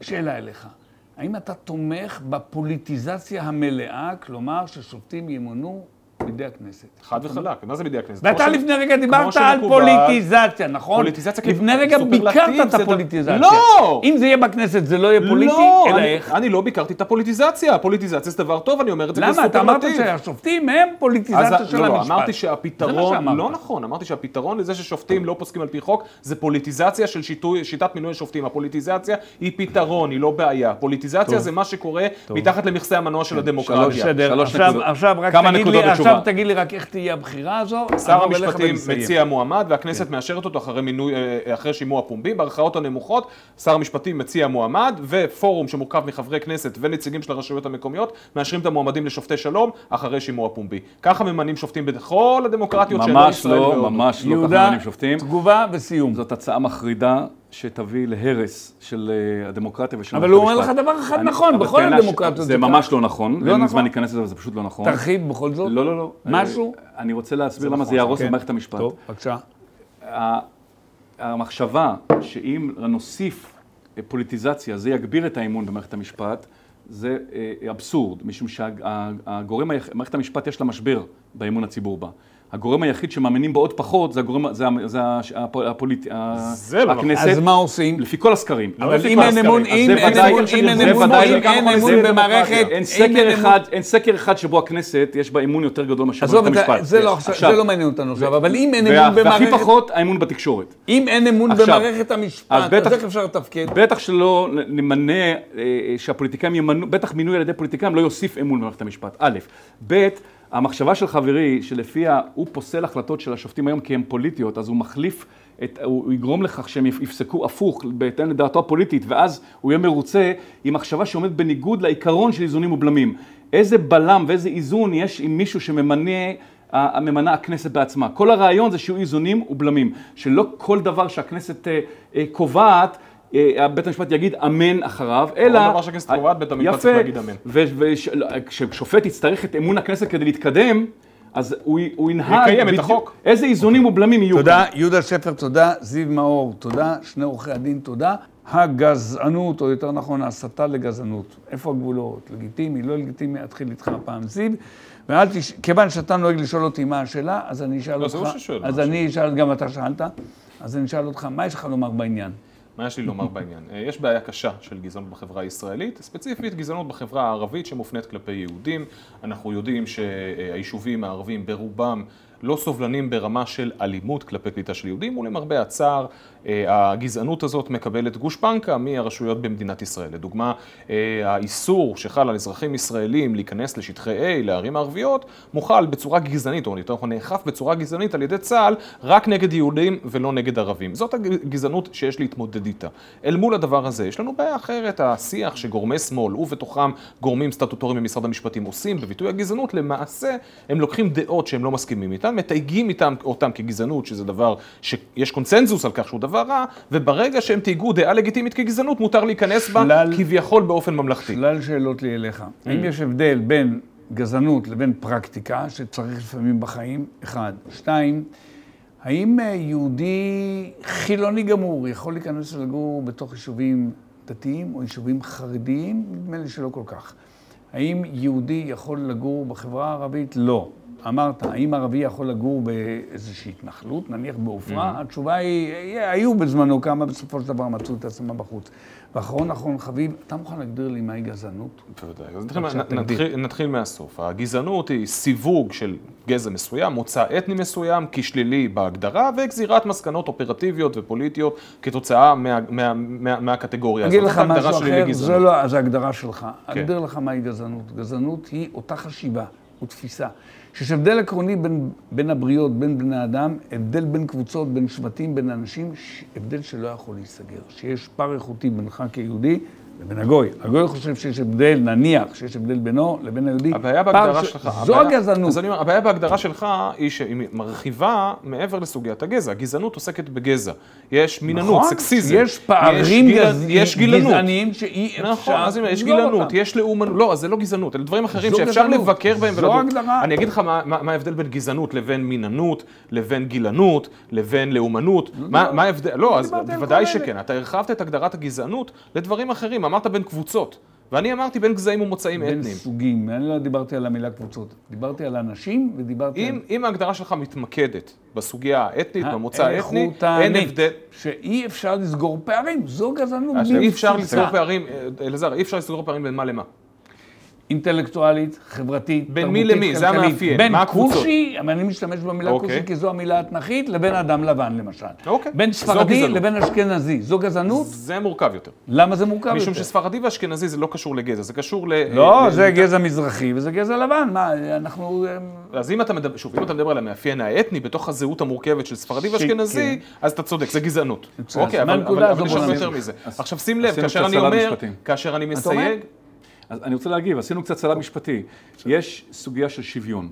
שאלה אליך, האם אתה תומך בפוליטיזציה המלאה, כלומר ששופטים ימונו בידי הכנסת. חד וחלק, מה זה בידי הכנסת? ואתה לפני רגע דיברת על פוליטיזציה, נכון? פוליטיזציה לפני כאילו- רגע סופרלטיב ביקרת את הפוליטיזציה. לא! אם זה יהיה בכנסת זה לא יהיה פוליטי, לא, אלא אני- איך? אני לא ביקרתי את הפוליטיזציה, הפוליטיזציה זה דבר טוב, אני אומר את זה למה? אתה אמרת כסופרלטיב. שהשופטים הם פוליטיזציה של לא, לא, המשפט. אמרתי זה מה שהפתרון. לא נכון, אמרתי שהפתרון לזה ששופטים לא פוסקים על פי חוק, זה פוליטיזציה של שיטת מינוי השופטים. הפוליטיזציה היא פתרון, היא לא בעיה. פוליטיזציה זה מה שקורה מתחת למכסה המנוע של הדמוקרטיה. בסדר, שלוש עכשיו, נקודות. עכשיו רק תגיד לי, בתשובה. עכשיו תגיד לי רק איך תהיה הבחירה הזו. שר המשפטים. מציע מועמד והכנסת מאשרת אותו אחרי, מינוי, אה, אחרי שימוע פומבי. בערכאות הנמוכות שר המשפטים מציע מועמד ופורום שמורכב מחברי כנסת ונציגים של הרשויות המקומיות מאשרים את המועמדים לשופטי שלום אחרי שימוע פומבי. ככה ממנים שופטים בכל הדמוקרטיות של ממש ישראל לא, והודו. ממש לא ככה מעניינים שופטים. תגובה וסיום. זאת הצעה מחרידה שתביא להרס של אה, הדמוקרטיה ושל אבל הוא אומר. לך דבר אחד אני- נכון, בכל הדמוקרטיות זה ממש. לא נכון, לא אין לי נכון? זמן להיכנס לזה, זה פשוט לא נכון. תרחיב בכל זאת. לא, לא, לא. משהו? אה, אני רוצה להסביר למה זה יהרוס את כן. מערכת המשפט. טוב, בבקשה. המחשבה שאם נוסיף אה, פוליטיזציה, זה יגביר את האמון במערכת המשפט, זה אבסורד, משום שהגורם, מערכת המשפט יש לה משבר באמון הציבור בה. הגורם היחיד שמאמינים בו עוד פחות זה הגורם, זה, זה הפוליט... זה לא נכון. הכנסת, אז מה עושים? לפי כל הסקרים. אבל לפי אם אין אמון. אם אין אמון, אין אמון, במערכת. אין סקר אחד, אין סקר אחד שבו הכנסת יש בה אמון יותר גדול מאשר עזוב, מערכת אתה- המשפט. זה לא זה לא מעניין אותנו עכשיו, אבל אם אין אמון והכי במערכת, פחות האמון בתקשורת. אם אין אמון במערכת המשפט, אז איך אפשר לתפקד? בטח שלא נמנה, אה, שהפוליטיקאים ימנו, בטח מינוי על ידי פוליטיקאים לא יוסיף אמון במערכת המשפט. א', ב', המחשבה של חברי, שלפיה הוא פוסל החלטות של השופטים היום כי הן פוליטיות, אז הוא מחליף, את, הוא יגרום לכך שהם יפסקו הפוך בהתאם לדעתו הפוליטית, ואז הוא יהיה מרוצה, היא מחשבה שעומדת בניגוד לעיקרון של איזונים ובלמים. איזה בלם ואיזה איזון יש עם מישהו שממנה... ה- ממנה הכנסת בעצמה. כל הרעיון זה שיהיו איזונים ובלמים, שלא כל דבר שהכנסת אה, אה, קובעת, בית המשפט יגיד אמן אחריו, אלא... דבר שהכנסת קובעת, בית המשפט. צריך להגיד אמן. וכששופט יצטרך את אמון הכנסת כדי להתקדם, אז הוא, הוא ינהג... יקיים את החוק. איזה איזונים ובלמים יהיו תודה, יהודה שפר, תודה, זיו מאור, תודה, שני עורכי הדין, תודה. הגזענות, או יותר נכון, ההסתה לגזענות. איפה הגבולות? לגיטימי, לא לגיטימי, אתחיל איתך הפעם, זיו. ואל תש... כיוון שאתה נוהג לשאול אותי מה השאלה, אז אני אשאל לא, זה אותך... הוא ששואל אז אני אשאל, גם אתה שאלת, אז אני אשאל אותך, מה יש לך לומר בעניין? מה יש לי לומר בעניין? אה, יש בעיה קשה של גזענות בחברה הישראלית, ספציפית גזענות בחברה הערבית שמופנית כלפי יהודים. אנחנו יודעים שהיישובים הערביים ברובם לא סובלנים ברמה של אלימות כלפי קליטה של יהודים, ולמרבה הצער, הגזענות הזאת מקבלת גושפנקה מהרשויות במדינת ישראל. לדוגמה, אה, האיסור שחל על אזרחים ישראלים להיכנס לשטחי A, לערים הערביות, מוחל בצורה גזענית, או יותר נכון נאכף בצורה גזענית על ידי צה"ל, רק נגד יהודים ולא נגד ערבים. זאת הגזענות שיש להתמודד איתה. אל מול הדבר הזה, יש לנו בעיה אחרת, השיח שגורמי שמאל, ובתוכם גורמים סטטוטוריים במשרד המשפטים עושים בביטוי הגזענות, למעשה הם לוקחים דעות שהם לא מסכימים איתן, מתייגים איתם, אותם כגזענות, שזה דבר שיש קונצנזוס על כך שהוא דבר רע, וברגע שהם תייגו דעה לגיטימית כגזענות, מותר להיכנס בה שלל- כביכול באופן ממלכתי. שלל שאלות לי אליך. האם יש הבדל בין גזענות לבין פרקטיקה, שצריך לפעמים בחיים? אחד. שתיים, האם אה, יהודי חילוני גמור יכול להיכנס ולגור בתוך יישובים דתיים או יישובים חרדיים? נדמה לי שלא כל כך. האם יהודי יכול לגור בחברה הערבית? לא. אמרת, האם ערבי יכול לגור באיזושהי התנחלות, נניח בעופרה? התשובה היא, אה, היו בזמנו כמה, בסופו של דבר מצאו את עצמם בחוץ. ואחרון אחרון חביב, אתה מוכן להגדיר לי מהי גזענות? בוודאי. אז נתחיל. נתחיל, נתחיל מהסוף. הגזענות היא סיווג של גזע מסוים, מוצא אתני מסוים, כשלילי בהגדרה, וגזירת מסקנות אופרטיביות ופוליטיות כתוצאה מה, מה, מה, מהקטגוריה אגיד הזאת. לך זאת ההגדרה משהו אחר. זו לא, זו הגדרה שלך. כן. אגדיר לך מהי גזענות. גזענות היא אותה חשיבה ותפיסה. שיש הבדל עקרוני בין, בין הבריות, בין בני אדם, הבדל בין קבוצות, בין שבטים, בין אנשים, הבדל שלא יכול להיסגר. שיש פער איכותי בינך כיהודי לבין הגוי. הגוי חושב שיש הבדל, נניח, שיש הבדל בינו לבין היהודי. הבעיה בהגדרה ש- שלך. זו הבעיה- הגזענות. אז אני אומר, הבעיה בהגדרה שלך היא שהיא מרחיבה מעבר לסוגיית הגזע. הגזענות עוסקת בגזע. יש מיננות, נכון, סקסיזם. יש פערים גיל- גז... יש גילנות. גזעניים שאי אפשר... נכון, אז יש לסגור גילנות. יש לאומנות, לא, אז זה לא גזענות, אלה דברים אחרים זו שאפשר גזענות. לבקר בהם זו ולדון. ההגדרה. אני אגיד לך מה מה- מה ההבדל בין גזענות לבין מיננות, לבין גילנות, לבין לאומנות, מה מה ההבדל, לא, אז בוודאי. שכן, אתה הרחבת את הגדרת הגזענות לדברים אחרים, אמרת בין קבוצות. ואני אמרתי בין גזעים ומוצאים בין אתניים. סוגים, אני לא דיברתי על המילה קבוצות, דיברתי על אנשים ודיברתי אם, על... אם ההגדרה שלך מתמקדת בסוגיה האתנית, במוצא האתני, אין הבדל. שאי אפשר לסגור פערים, זו גזענות אז אי אפשר. לסגור פערים, אה, אלעזר, אי אפשר לסגור פערים בין מה למה. אינטלקטואלית, חברתית, בין מי תרבותית, למי? זה. המאפיין. בין? כושי, אני משתמש במילה אוקיי. כושי כי זו המילה התנ"כית, לבין אדם לבן למשל. אוקיי. בין ספרדי. לבין אשכנזי. זו גזענות? זה מורכב יותר. למה זה מורכב משום יותר? שספרדי ואשכנזי זה לא קשור לגזע, זה קשור ל... לא, ל- זה ל- גזע מזרחי וזה גזע לבן. מה, אנחנו... אז אם אתה מדבר, שוב, אם אתה מדבר על המאפיין האתני בתוך הזהות המורכבת של ספרדי ואשכנזי, כן. אז אתה צודק, זה גזענות. אוקיי, אבל יש לנו בוא יותר. מזה. עכשיו שים לב, כאשר אני אומר. כאשר אני? מסייג, אז אני רוצה להגיב, עשינו קצת סלט משפטי. יש סוגיה של שוויון,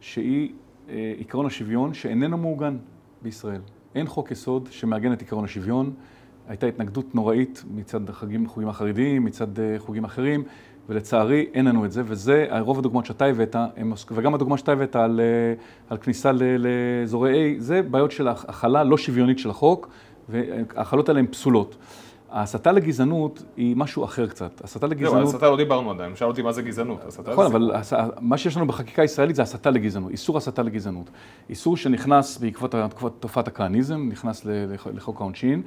שהיא אה, עקרון השוויון שאיננו מעוגן בישראל. אין חוק יסוד שמעגן את עקרון השוויון. הייתה התנגדות נוראית מצד החגים, חוגים החרדיים, מצד אה, חוגים אחרים, ולצערי אין לנו את זה, וזה, רוב הדוגמאות שאתה הבאת, וגם הדוגמה שאתה הבאת על, אה, על כניסה לאזורי A, זה בעיות של הכלה לא שוויונית של החוק, וההכלות האלה הן פסולות. ההסתה לגזענות היא משהו אחר קצת. הסתה לגזענות... על הסתה לא דיברנו עדיין, שאל אותי מה זה גזענות. נכון, אבל מה שיש לנו בחקיקה הישראלית זה הסתה לגזענות, איסור הסתה לגזענות. איסור שנכנס בעקבות תופעת הכהניזם, נכנס לחוק העונשין,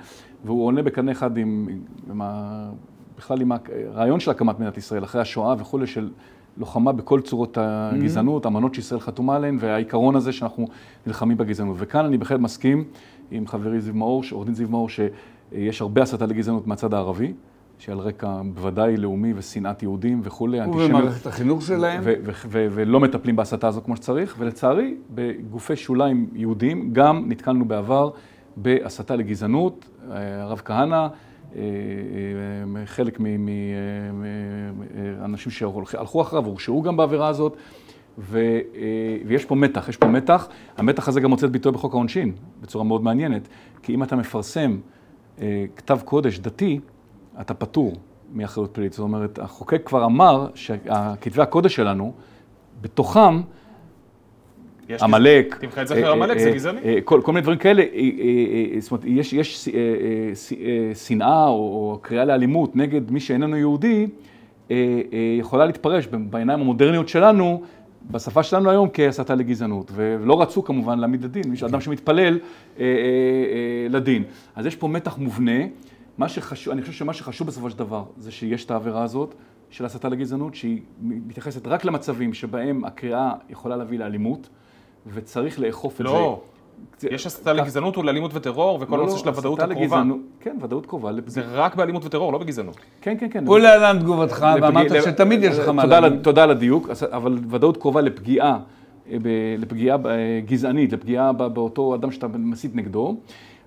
והוא עולה בקנה אחד עם, עם ה... בכלל עם הרעיון של הקמת מדינת ישראל, אחרי השואה וכולי, של לוחמה בכל צורות הגזענות, אמנות שישראל חתומה עליהן, והעיקרון הזה שאנחנו נלחמים בגזענות. וכאן אני בהחלט מסכים עם חברי זיו מאור, עורך דין זיו מאור, שיש הרבה הסתה לגזענות מהצד הערבי. שעל רקע בוודאי לאומי ושנאת יהודים וכולי. ובמערכת החינוך שלהם. ו- ו- ו- ולא מטפלים בהסתה הזו כמו שצריך, ולצערי, בגופי שוליים יהודיים גם נתקלנו בעבר בהסתה לגזענות. אה, הרב כהנא, אה, אה, חלק מהאנשים שהלכו אחריו, הורשעו גם בעבירה הזאת. ו, ויש פה מתח, יש פה מתח. המתח הזה גם מוצא את ביטוי בחוק העונשין, בצורה מאוד מעניינת. כי אם אתה מפרסם כתב קודש דתי, אתה פטור מאחריות פלילית. זאת אומרת, החוקק כבר אמר שכתבי הקודש שלנו, בתוכם עמלק, תמחה את זכר עמלק, זה אה, גזעני. אה, כל מיני דברים כאלה, אה, אה, אה, זאת אומרת, יש אה, אה, אה, שנאה או קריאה לאלימות נגד מי שאיננו יהודי, אה, אה, יכולה להתפרש בעיניים המודרניות שלנו, בשפה שלנו היום כהסתה לגזענות, ולא רצו כמובן להעמיד לדין, מי שאדם שמתפלל אה, אה, אה, לדין. אז יש פה מתח מובנה, מה שחשוב, אני חושב שמה שחשוב בסופו של דבר, זה שיש את העבירה הזאת של הסתה לגזענות, שהיא מתייחסת רק למצבים שבהם הקריאה יכולה להביא לאלימות, וצריך לאכוף את זה. לא, יש הסתה לגזענות ולאלימות וטרור, וכל לא, הנושא לא, של הוודאות הקרובה. כן, ודאות קרובה. לפ- זה רק באלימות וטרור, לא בגזענות. כן, כן, כן. ולהלן תגובתך, ואמרת שתמיד יש לך מה להגיד. תודה על הדיוק, אבל ודאות קרובה לפגיעה, אה, ב- לפגיעה אה, גזענית, לפגיעה ב- באותו אדם שאתה מסית נגדו,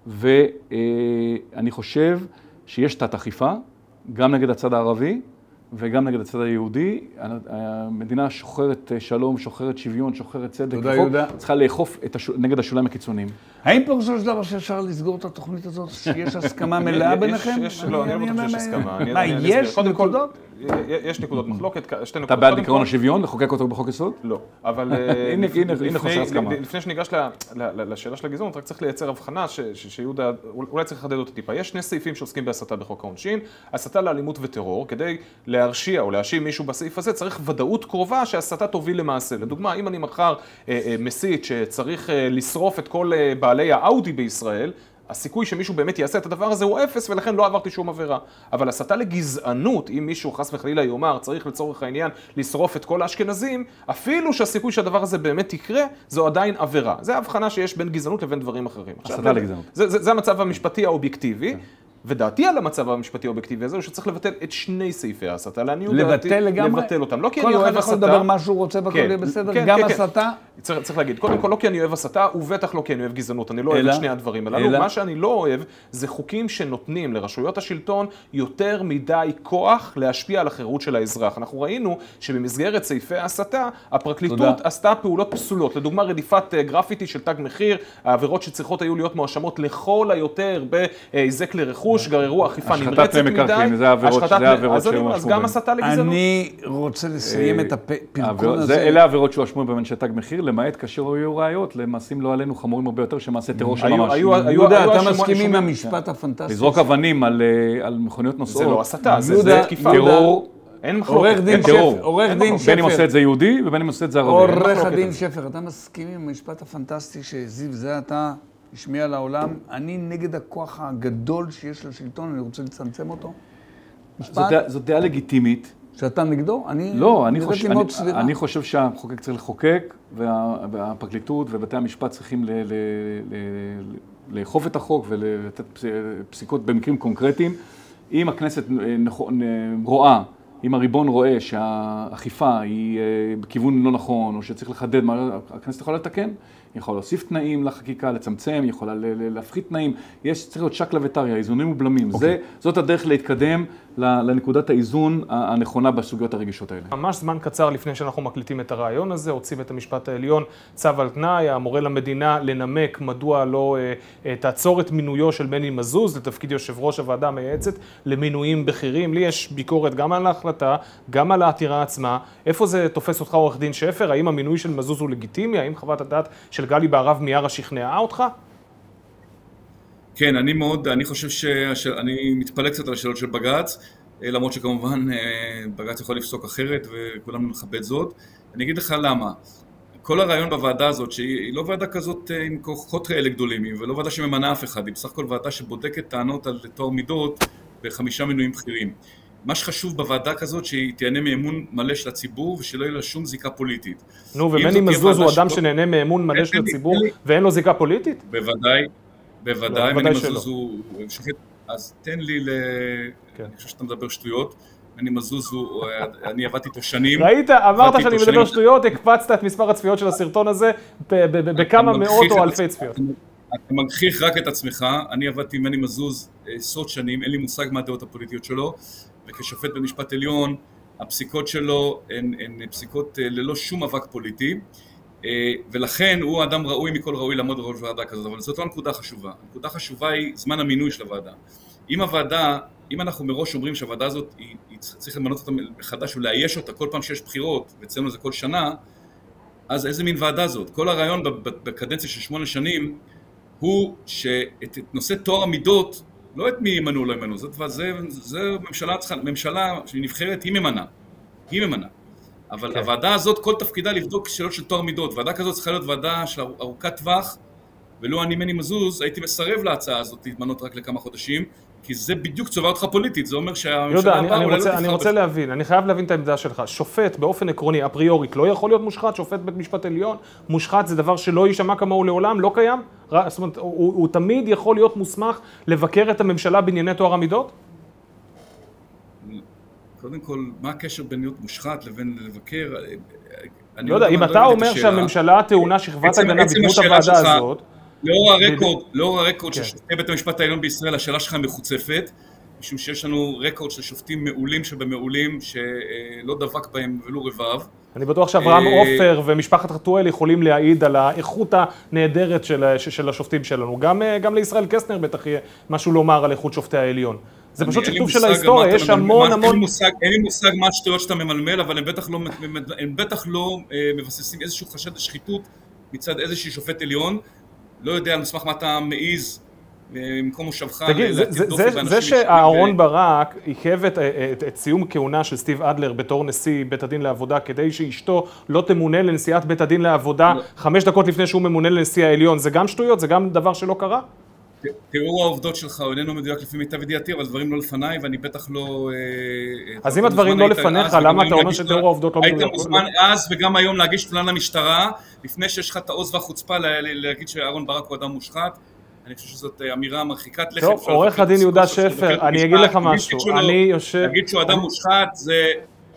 ואני חושב שיש תת אכיפה, גם נגד הצד הערבי וגם נגד הצד היהודי. המדינה שוחרת אה, שלום, שוחרת שוויון, שוחרת צדק. תודה, יהודה. צריכה לאכוף השול- נגד השוליים הקיצוניים. האם פירושו של דבר שאפשר לסגור את התוכנית הזאת, שיש הסכמה מלאה ביניכם? יש- לא, אני לא בטוח שיש הסכמה. מה. יש נקודות? יש נקודות מחלוקת, שתי נקודות. אתה בעד עקרון השוויון, לחוקק אותו בחוק יסוד? לא, אבל לפני- שניגש לשאלה של הגזענות, רק צריך לייצר הבחנה שיהודה, אולי צריך לחדד אותה טיפה. יש שני סעיפים שעוסקים בהסתה בחוק העונשין, הסתה לאלימות וטרור. כדי להרשיע או להאשים מישהו בסעיף הזה, צריך ודאות קרובה שהסתה תוביל למעשה. לדוגמה, אם אני מחר אה, אה, מסית שצריך אה, לשרוף את כל בעלי האאודי בישראל, הסיכוי שמישהו באמת יעשה את הדבר הזה הוא אפס, ולכן לא עברתי שום עבירה. אבל הסתה לגזענות, אם מישהו חס וחלילה יאמר, צריך לצורך העניין לשרוף את כל האשכנזים, אפילו שהסיכוי שהדבר הזה באמת יקרה, זו עדיין עבירה. זה ההבחנה שיש בין גזענות לבין דברים אחרים. הסתה לגזענות. זה, זה, זה המצב המשפטי האובייקטיבי. ודעתי על המצב המשפטי האובייקטיבי הזה הוא שצריך לבטל את שני סעיפי ההסתה. לעניות דעתי, לבטל לגמרי? לבטל אותם. לא כי כל אני אחד אוהב יכול הסתה. לדבר מה שהוא רוצה והכל כן, יהיה בסדר? כן, גם כן, כן. הסתה? צריך, צריך להגיד, קודם כל לא כי אני אוהב הסתה, ובטח לא כי אני אוהב גזענות, אני לא אוהב אלא? את שני הדברים הללו. אלא? מה שאני לא אוהב, זה חוקים שנותנים לרשויות השלטון יותר מדי כוח להשפיע על החירות של האזרח. אנחנו ראינו שבמסגרת סעיפי ההסתה, הפרקליטות תודה. עשתה פעולות פסולות. לדוגמה, רדיפת אה, גרפיטי של תג מחיר, העבירות שצריכות היו להיות מואשמות לכל היותר בהיזק לרכוש, גררו אכיפה נמרצת מדי. מקרקעין, זה העבירות- השחתת זה העבירות אז אני אומר, אז גם בהן. הסתה לגזענות. אני רוצה לסיים את הפרקון העבירות- הזה. זה- אלה העבירות שהואשמו במנשי תג מחיר, למעט כאשר היו ראיות למעשים לא עלינו חמורים הרבה יותר, שמעשי טרור של היו- ממש. יהודה, אתה מסכים עם המשפט הפנטסטי? לזרוק אבנים על, אה, על מכוניות נוסעות. זה לא הסתה, זה תקיפה. טרור, אין מחלוקת, עורך דין שפר, עורך דין שפר. בין אם עושה את זה יהודי ובין אם עושה את זה ערבי. עורך הדין שפר, אתה מסכים עם המשפט הפנטסטי שזיו, זה אתה השמיע לעולם, אני נגד הכוח הגדול שיש לשלטון, אני רוצה לצמצם אותו? משפט? זאת דעה לגיטימית. שאתה נגדו? אני... לא, אני חושב, אני, אני חושב שהמחוקק צריך לחוקק, וה, והפרקליטות ובתי המשפט צריכים ל, ל, ל, לאכוף את החוק ולתת פסיקות במקרים קונקרטיים. אם הכנסת רואה אם הריבון רואה שהאכיפה היא אה, בכיוון לא נכון, או שצריך לחדד מה, הכנסת יכולה לתקן, היא יכולה להוסיף תנאים לחקיקה, לצמצם, היא יכולה להפחית תנאים, יש, צריך להיות שקלא וטריא, איזונים ובלמים. Okay. זה, אוקיי. זאת הדרך להתקדם לנקודת האיזון הנכונה בסוגיות הרגישות האלה. ממש זמן קצר לפני שאנחנו מקליטים את הרעיון הזה, הוציא בית המשפט העליון צו על תנאי, המורה למדינה לנמק מדוע לא אה, אה, תעצור את מינויו של בני מזוז לתפקיד יושב ראש הוועדה המייעצת למינויים בכירים. לי יש ביקורת גם על ההחלטה, גם על העתירה עצמה. איפה זה תופס אותך עורך דין שפר? האם המינוי של מזוז הוא לגיטימי? האם חוות הדעת של גלי בהרב מיארה שכנעה אותך? כן, אני מאוד, אני חושב שאני מתפלא קצת על השאלות של בג"ץ, אה, למרות שכמובן אה, בג"ץ יכול לפסוק אחרת וכולנו נכבד זאת. אני אגיד לך למה. כל הרעיון בוועדה הזאת, שהיא לא ועדה כזאת אה, עם כוחות כאלה גדולים, ולא ועדה שממנה אף אחד, היא בסך הכל ועדה שבודקת טענות על טוהר מידות בחמישה מינויים בכירים. מה שחשוב בוועדה כזאת, שהיא תיהנה מאמון מלא של הציבור ושלא יהיה לה שום זיקה פוליטית. נו, ומני מזוז הוא אדם שנהנה מאמון מלא של הציבור ואין לו זיקה פוליטית? בוודאי, בוודאי, מני מזוז הוא שופט, אז תן לי ל... כן. אני חושב שאתה מדבר שטויות. מני מזוז הוא, אני עבדתי איתו שנים. ראית, אמרת שאני מדבר שטויות, הקפצת את מספר הצפיות של הסרטון הזה בכמה מאות או אלפי צפיות. אתה מגחיך רק את עצמך, אני עבדתי עם מני מזוז עשרות שנים, אין לי מושג מה הדעות הפוליטיות שלו, וכשופט במשפט עליון, הפסיקות שלו הן, הן פסיקות אה, ללא שום אבק פוליטי. אה, ולכן הוא אדם ראוי מכל ראוי לעמוד בראש ועדה כזאת, אבל זאת לא הנקודה החשובה. הנקודה החשובה היא זמן המינוי של הוועדה. אם הוועדה, אם אנחנו מראש אומרים שהוועדה הזאת, היא, היא צריך למנות אותה מחדש ולאייש אותה כל פעם שיש בחירות, ואצלנו זה כל שנה, אז איזה מין ועדה זאת? כל הרעיון בקדנציה של שמונה שנים הוא שאת נושא טוהר המידות, לא את מי ימנו או לא ימנו, זאת, זה, זה ממשלה, ממשלה שהיא נבחרת, היא ממנה. היא ממנה. אבל כן. הוועדה הזאת, כל תפקידה לבדוק שאלות של טוהר מידות. ועדה כזאת צריכה להיות ועדה של ארוכת טווח, ולו אני מני מזוז, הייתי מסרב להצעה הזאת להתמנות רק לכמה חודשים, כי זה בדיוק צובע אותך פוליטית, זה אומר שהממשלה הבאה אולי לא תבחר אני רוצה להבין, אני חייב להבין את העמדה שלך. שופט באופן עקרוני, אפריורית, לא יכול להיות מושחת? שופט בית משפט עליון? מושחת זה דבר שלא יישמע כמוהו לעולם? לא קיים? זאת אומרת, הוא, הוא תמיד יכול להיות מוסמך לבקר את הממשלה בענייני טוהר המידות? קודם כל, מה הקשר בין להיות מושחת לבין לבקר? לא יודע, אם אתה אומר שהממשלה טעונה שכבת הגנה בדמות הוועדה הזאת... לאור הרקורד, לאור הרקורד של כן. שופטי בית המשפט העליון בישראל, השאלה שלך מחוצפת, משום שיש לנו רקורד של שופטים מעולים שבמעולים, שלא דבק בהם ולו רבב. אני בטוח שאברהם אה, עופר ומשפחת חתואל יכולים להעיד על האיכות הנהדרת של השופטים שלנו. אה, גם לישראל קסטנר בטח יהיה משהו לומר על איכות שופטי העליון. זה פשוט שיתוף של ההיסטוריה, יש המון המון... אין לי מושג מה השטויות שאתה ממלמל, אבל הם בטח לא, לא אה, מבססים איזשהו חשד לשחיתות מצד איזשהו שופט עליון. לא יודע על סמך מה אתה מעז במקום מושבך תגיד, זה, זה, זה, זה שאהרון ו... ברק עיכב את, את, את סיום כהונה של סטיב אדלר בתור נשיא בית הדין לעבודה כדי שאשתו לא תמונה לנשיאת בית הדין לעבודה לא. חמש דקות לפני שהוא ממונה לנשיא העליון, זה גם שטויות? זה גם דבר שלא קרה? תיאור העובדות שלך הוא איננו מדויק לפי מיטב ידיעתי, אבל דברים לא לפניי ואני בטח לא... אה, אז אם הדברים לא לפניך, למה אתה אומר שתיאור העובדות לא מדויק? היית מוזמן אז וגם היום להגיש תלונה למשטרה, לפני שיש לך את העוז והחוצפה להגיד שאהרן ברק הוא אדם מושחת. אני חושב שזאת אה, אמירה מרחיקת לכת. טוב, עורך הדין יהודה שפר, אני אגיד לך משהו. אני יושב... להגיד שהוא אדם מושחת זה...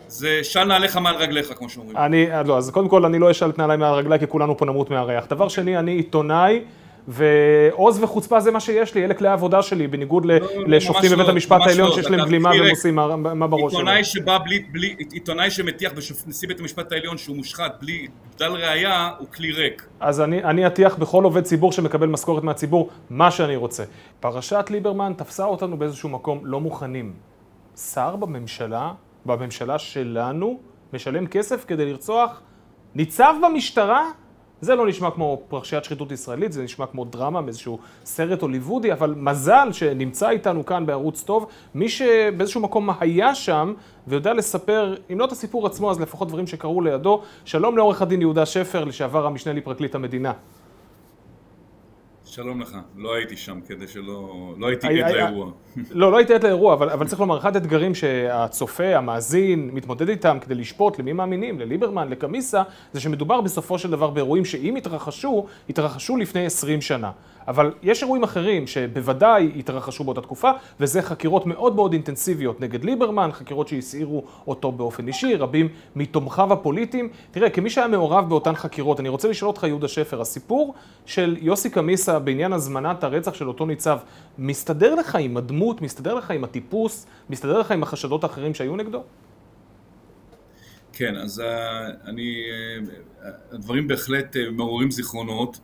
זה של נעליך מעל רגליך, כמו שאומרים. אני, לא, אז קודם כל אני לא אשאל את נעליי מעל רגליי, כי כולנו פה נמות מהריח. דבר שני, אני עיתונאי ועוז וחוצפה זה מה שיש לי, אלה כלי העבודה שלי, בניגוד לא, לשופטים בבית לא, המשפט העליון לא, שיש להם גלימה והם עושים מה בראש שלהם. עיתונאי שבא בלי, בלי, עיתונאי שמטיח בנשיא בית המשפט העליון שהוא מושחת בלי בדל ראייה, הוא כלי ריק. אז אני, אני אטיח בכל עובד ציבור שמקבל משכורת מהציבור, מה שאני רוצה. פרשת ליברמן תפסה אותנו באיזשהו מקום לא מוכנים. שר בממשלה, בממשלה שלנו, משלם כסף כדי לרצוח ניצב במשטרה זה לא נשמע כמו פרשיית שחיתות ישראלית, זה נשמע כמו דרמה מאיזשהו סרט הוליוודי, אבל מזל שנמצא איתנו כאן בערוץ טוב, מי שבאיזשהו מקום היה שם ויודע לספר, אם לא את הסיפור עצמו, אז לפחות דברים שקרו לידו. שלום לעורך הדין יהודה שפר, לשעבר המשנה לפרקליט המדינה. שלום לך, לא הייתי שם כדי שלא... לא הייתי עד לאירוע. לא, לא הייתי עד לאירוע, אבל, אבל צריך לומר, אחד האתגרים שהצופה, המאזין, מתמודד איתם כדי לשפוט למי מאמינים, לליברמן, לקמיסה, זה שמדובר בסופו של דבר באירועים שאם יתרחשו, יתרחשו לפני 20 שנה. אבל יש אירועים אחרים שבוודאי התרחשו באותה תקופה, וזה חקירות מאוד מאוד אינטנסיביות נגד ליברמן, חקירות שהסעירו אותו באופן אישי, רבים מתומכיו הפוליטיים. תראה, כמי שהיה מעורב באותן חקירות, אני רוצה לשאול אותך, יהודה שפר, הסיפור של יוסי קמיסה בעניין הזמנת הרצח של אותו ניצב, מסתדר לך עם הדמות, מסתדר לך עם הטיפוס, מסתדר לך עם החשדות האחרים שהיו נגדו? כן, אז אני, הדברים בהחלט מעוררים זיכרונות.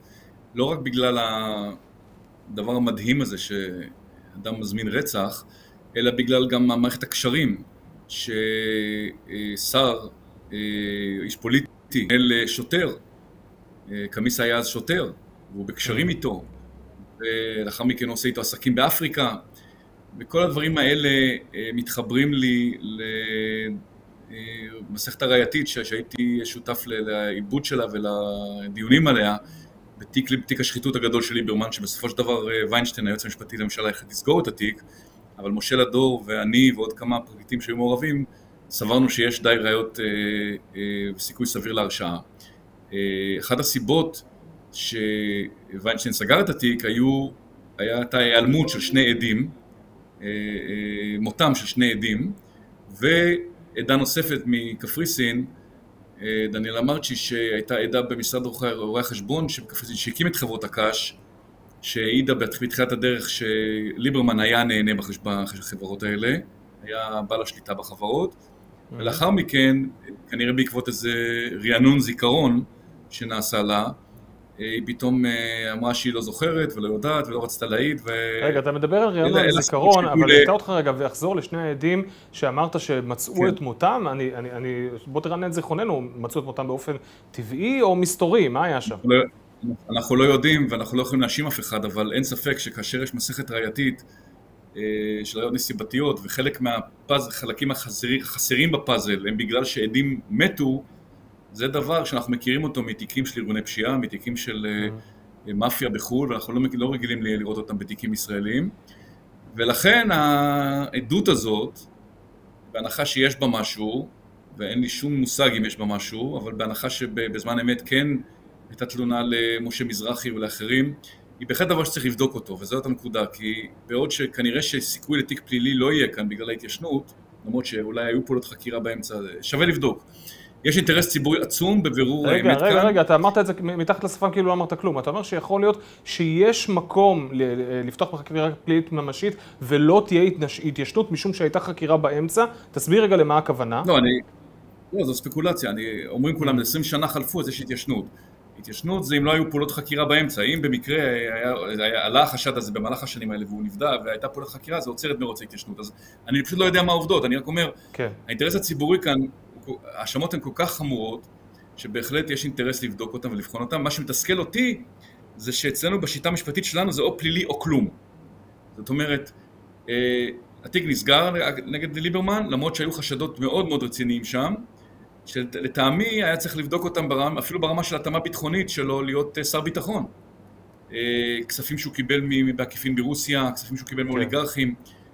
לא רק בגלל הדבר המדהים הזה שאדם מזמין רצח, אלא בגלל גם מערכת הקשרים ששר, אה, איש פוליטי, אל שוטר, אה, קמיס היה אז שוטר, והוא בקשרים איתו, ולאחר מכן עושה איתו עסקים באפריקה, וכל הדברים האלה אה, מתחברים לי למסכת הראייתית שהייתי שותף לעיבוד שלה ולדיונים עליה, בתיק, בתיק השחיתות הגדול של ליברמן, שבסופו של דבר אה, ויינשטיין, היועץ המשפטי לממשלה, החליט לסגור את התיק, אבל משה לדור ואני ועוד כמה פרקליטים שהיו מעורבים, סברנו שיש די ראיות וסיכוי אה, אה, סביר להרשעה. אה, אחת הסיבות שויינשטיין סגר את התיק היו, הייתה היעלמות של שני עדים, אה, אה, מותם של שני עדים, ועדה נוספת מקפריסין, אה, דניאלה מרצ'י שהייתה עדה במשרד רואי החשבון שהקים את חברות הקש שהעידה בתחילת הדרך שליברמן היה נהנה בחברות האלה, היה בעל השליטה בחברות. ולאחר מכן, כנראה בעקבות איזה רענון זיכרון שנעשה לה, היא פתאום אה, אמרה שהיא לא זוכרת ולא יודעת ולא רצתה להעיד ו... רגע, אתה מדבר על רעיון זיכרון, אבל אני אתן אותך רגע ואחזור לשני העדים שאמרת שמצאו כן. את מותם, אני, אני, אני, בוא תרענן את זיכרוננו, מצאו את מותם באופן טבעי או מסתורי, מה היה שם? לא, אנחנו לא יודעים ואנחנו לא יכולים להאשים אף אחד, אבל אין ספק שכאשר יש מסכת ראייתית אה, של ראיות נסיבתיות וחלק מהחלקים החסרים בפאזל הם בגלל שעדים מתו זה דבר שאנחנו מכירים אותו מתיקים של ארגוני פשיעה, מתיקים של mm-hmm. מאפיה בחו"ל, ואנחנו לא, לא רגילים לראות אותם בתיקים ישראלים. ולכן העדות הזאת, בהנחה שיש בה משהו, ואין לי שום מושג אם יש בה משהו, אבל בהנחה שבזמן אמת כן הייתה תלונה למשה מזרחי ולאחרים, היא בהחלט דבר שצריך לבדוק אותו, וזאת הנקודה, כי בעוד שכנראה שסיכוי לתיק פלילי לא יהיה כאן בגלל ההתיישנות, למרות שאולי היו פעולות חקירה באמצע, שווה לבדוק. יש אינטרס ציבורי עצום בבירור האמת כאן. רגע, רגע, רגע, אתה אמרת את זה מתחת לשפם כאילו לא אמרת כלום. אתה אומר שיכול להיות שיש מקום לפתוח בחקירה פלילית ממשית ולא תהיה התיישנות משום שהייתה חקירה באמצע. תסביר רגע למה הכוונה. לא, אני... לא, זו ספקולציה. אני... אומרים כולם, 20 שנה חלפו אז יש התיישנות. התיישנות זה אם לא היו פעולות חקירה באמצע. אם במקרה היה, היה, עלה החשד הזה במהלך השנים האלה והוא נבדק והייתה פעולת חקירה, זה עוצר את מרוץ ההתיישנות. אז אני פשוט לא יודע מה העובדות, אני רק אומר, כן. האינטרס הציבורי כאן ההאשמות הן כל כך חמורות, שבהחלט יש אינטרס לבדוק אותן ולבחון אותן. מה שמתסכל אותי, זה שאצלנו בשיטה המשפטית שלנו זה או פלילי או כלום. זאת אומרת, אה, התיק נסגר נגד ליברמן, למרות שהיו חשדות מאוד מאוד רציניים שם, שלטעמי היה צריך לבדוק אותם ברמה, אפילו ברמה של התאמה ביטחונית שלו להיות אה, שר ביטחון. אה, כספים שהוא קיבל בעקיפין ברוסיה, כספים שהוא קיבל כן. מאוליגרכים. אה,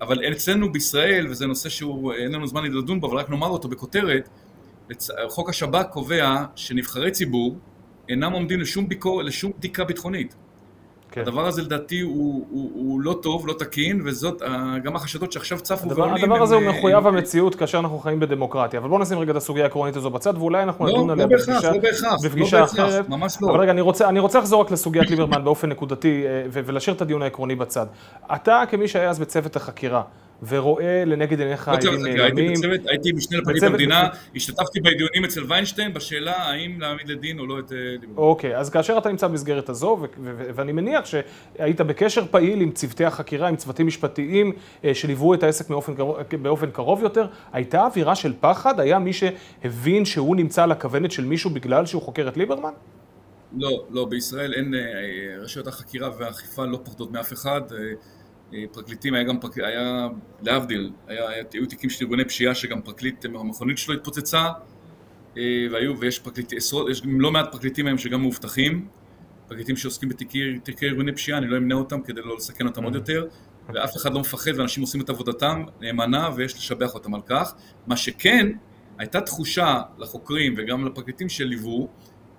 אבל אצלנו בישראל, וזה נושא שהוא, אין לנו זמן לדון בו, אבל רק נאמר אותו בכותרת, חוק השב"כ קובע שנבחרי ציבור אינם עומדים לשום, ביקור, לשום בדיקה ביטחונית. כן. הדבר הזה לדעתי הוא, הוא, הוא לא טוב, לא תקין, וזאת גם החשדות שעכשיו צפו ועולים. הדבר הזה הם, הוא מחויב המציאות כאשר אנחנו חיים בדמוקרטיה. אבל בואו נשים רגע את הסוגיה העקרונית הזו בצד, ואולי אנחנו לא, נדון לא עליה לא בפגישה, לא בהכרח, בפגישה לא אחרת. ממש לא. אבל רגע, אני רוצה, אני רוצה לחזור רק לסוגיית ליברמן באופן נקודתי, אה, ולהשאיר את הדיון העקרוני בצד. אתה, כמי שהיה אז בצוות החקירה, ורואה לנגד עיניך עדים נעלמים. הייתי משנה לפרקליט המדינה, השתתפתי בדיונים אצל ויינשטיין בשאלה האם להעמיד לדין או לא את אה, ליברמן. אוקיי, אז כאשר אתה נמצא במסגרת הזו, ואני מניח שהיית בקשר פעיל עם צוותי החקירה, עם צוותים משפטיים אה, שליוו את העסק באופן קרוב יותר, הייתה אווירה של פחד? היה מי שהבין שהוא נמצא על הכוונת של מישהו בגלל שהוא חוקר את ליברמן? לא, לא, בישראל אין, רשויות החקירה והאכיפה לא פוחדות מאף אחד. פרקליטים, היה גם, פרק... היה, להבדיל, היה, היו תיקים של ארגוני פשיעה שגם פרקליט, המכונית שלו התפוצצה, והיו, ויש פרקליטים, עשרות, יש לא מעט פרקליטים היום שגם מאובטחים, פרקליטים שעוסקים בתיקי ארגוני פשיעה, אני לא אמנה אותם כדי לא לסכן אותם עוד יותר, ואף אחד לא מפחד ואנשים עושים את עבודתם נאמנה ויש לשבח אותם על כך. מה שכן, הייתה תחושה לחוקרים וגם לפרקליטים שליוו,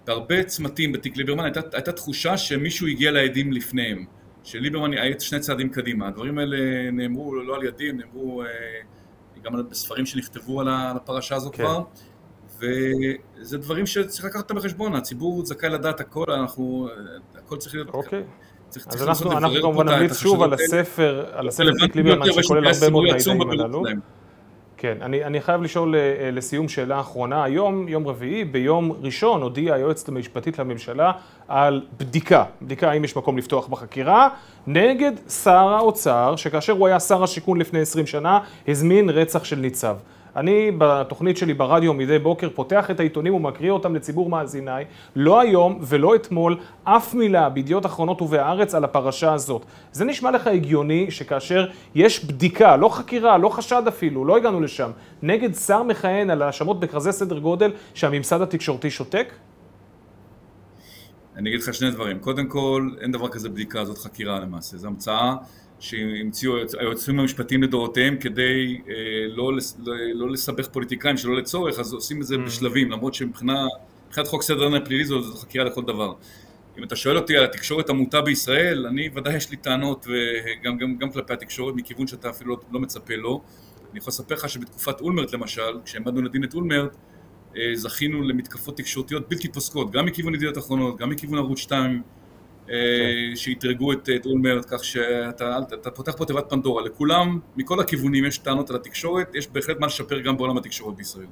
בהרבה צמתים בתיק ליברמן הייתה, הייתה תחושה שמישהו הגיע לעדים לפניהם, שליברמן היה שני צעדים קדימה. הדברים האלה נאמרו לא על ידי, הם נאמרו אה, גם בספרים שנכתבו על הפרשה הזאת כן. כבר. וזה דברים שצריך לקחת אותם בחשבון, הציבור זכאי לדעת הכל, אנחנו, הכל צריך להיות... אוקיי. צריך, אז צריך אנחנו, אנחנו כמובן נמליץ שוב על הספר, על הספר תיק ליברמן שכולל הרבה מאוד מהעיתאים הללו. כן, אני, אני חייב לשאול אה, לסיום שאלה אחרונה. היום, יום רביעי, ביום ראשון הודיעה היועצת המשפטית לממשלה על בדיקה, בדיקה האם יש מקום לפתוח בחקירה, נגד שר האוצר, שכאשר הוא היה שר השיכון לפני 20 שנה, הזמין רצח של ניצב. אני בתוכנית שלי ברדיו מדי בוקר פותח את העיתונים ומקריא אותם לציבור מאזיניי, לא היום ולא אתמול, אף מילה בידיעות אחרונות ובהארץ על הפרשה הזאת. זה נשמע לך הגיוני שכאשר יש בדיקה, לא חקירה, לא חשד אפילו, לא הגענו לשם, נגד שר מכהן על האשמות בכזה סדר גודל שהממסד התקשורתי שותק? אני אגיד לך שני דברים. קודם כל, אין דבר כזה בדיקה, זאת חקירה למעשה. זו המצאה שהמציאו היועצים המשפטיים לדורותיהם כדי אה, לא, לא, לא לסבך פוליטיקאים שלא לצורך, אז עושים את זה mm. בשלבים, למרות שמבחינת חוק סדר הדין הפלילי זו חקירה לכל דבר. אם אתה שואל אותי על התקשורת המוטה בישראל, אני ודאי יש לי טענות וגם גם, גם כלפי התקשורת מכיוון שאתה אפילו לא, לא מצפה לו. אני יכול לספר לך שבתקופת אולמרט למשל, כשהעמדנו לדין את אולמרט, אה, זכינו למתקפות תקשורתיות בלתי פוסקות, גם מכיוון ידיעות אחרונות, גם מכיוון ערוץ 2, אה, שאתרגו את אולמרט, כך שאתה פותח פה תיבת פנדורה. לכולם, מכל הכיוונים יש טענות על התקשורת, יש בהחלט מה לשפר גם בעולם התקשורת בישראל.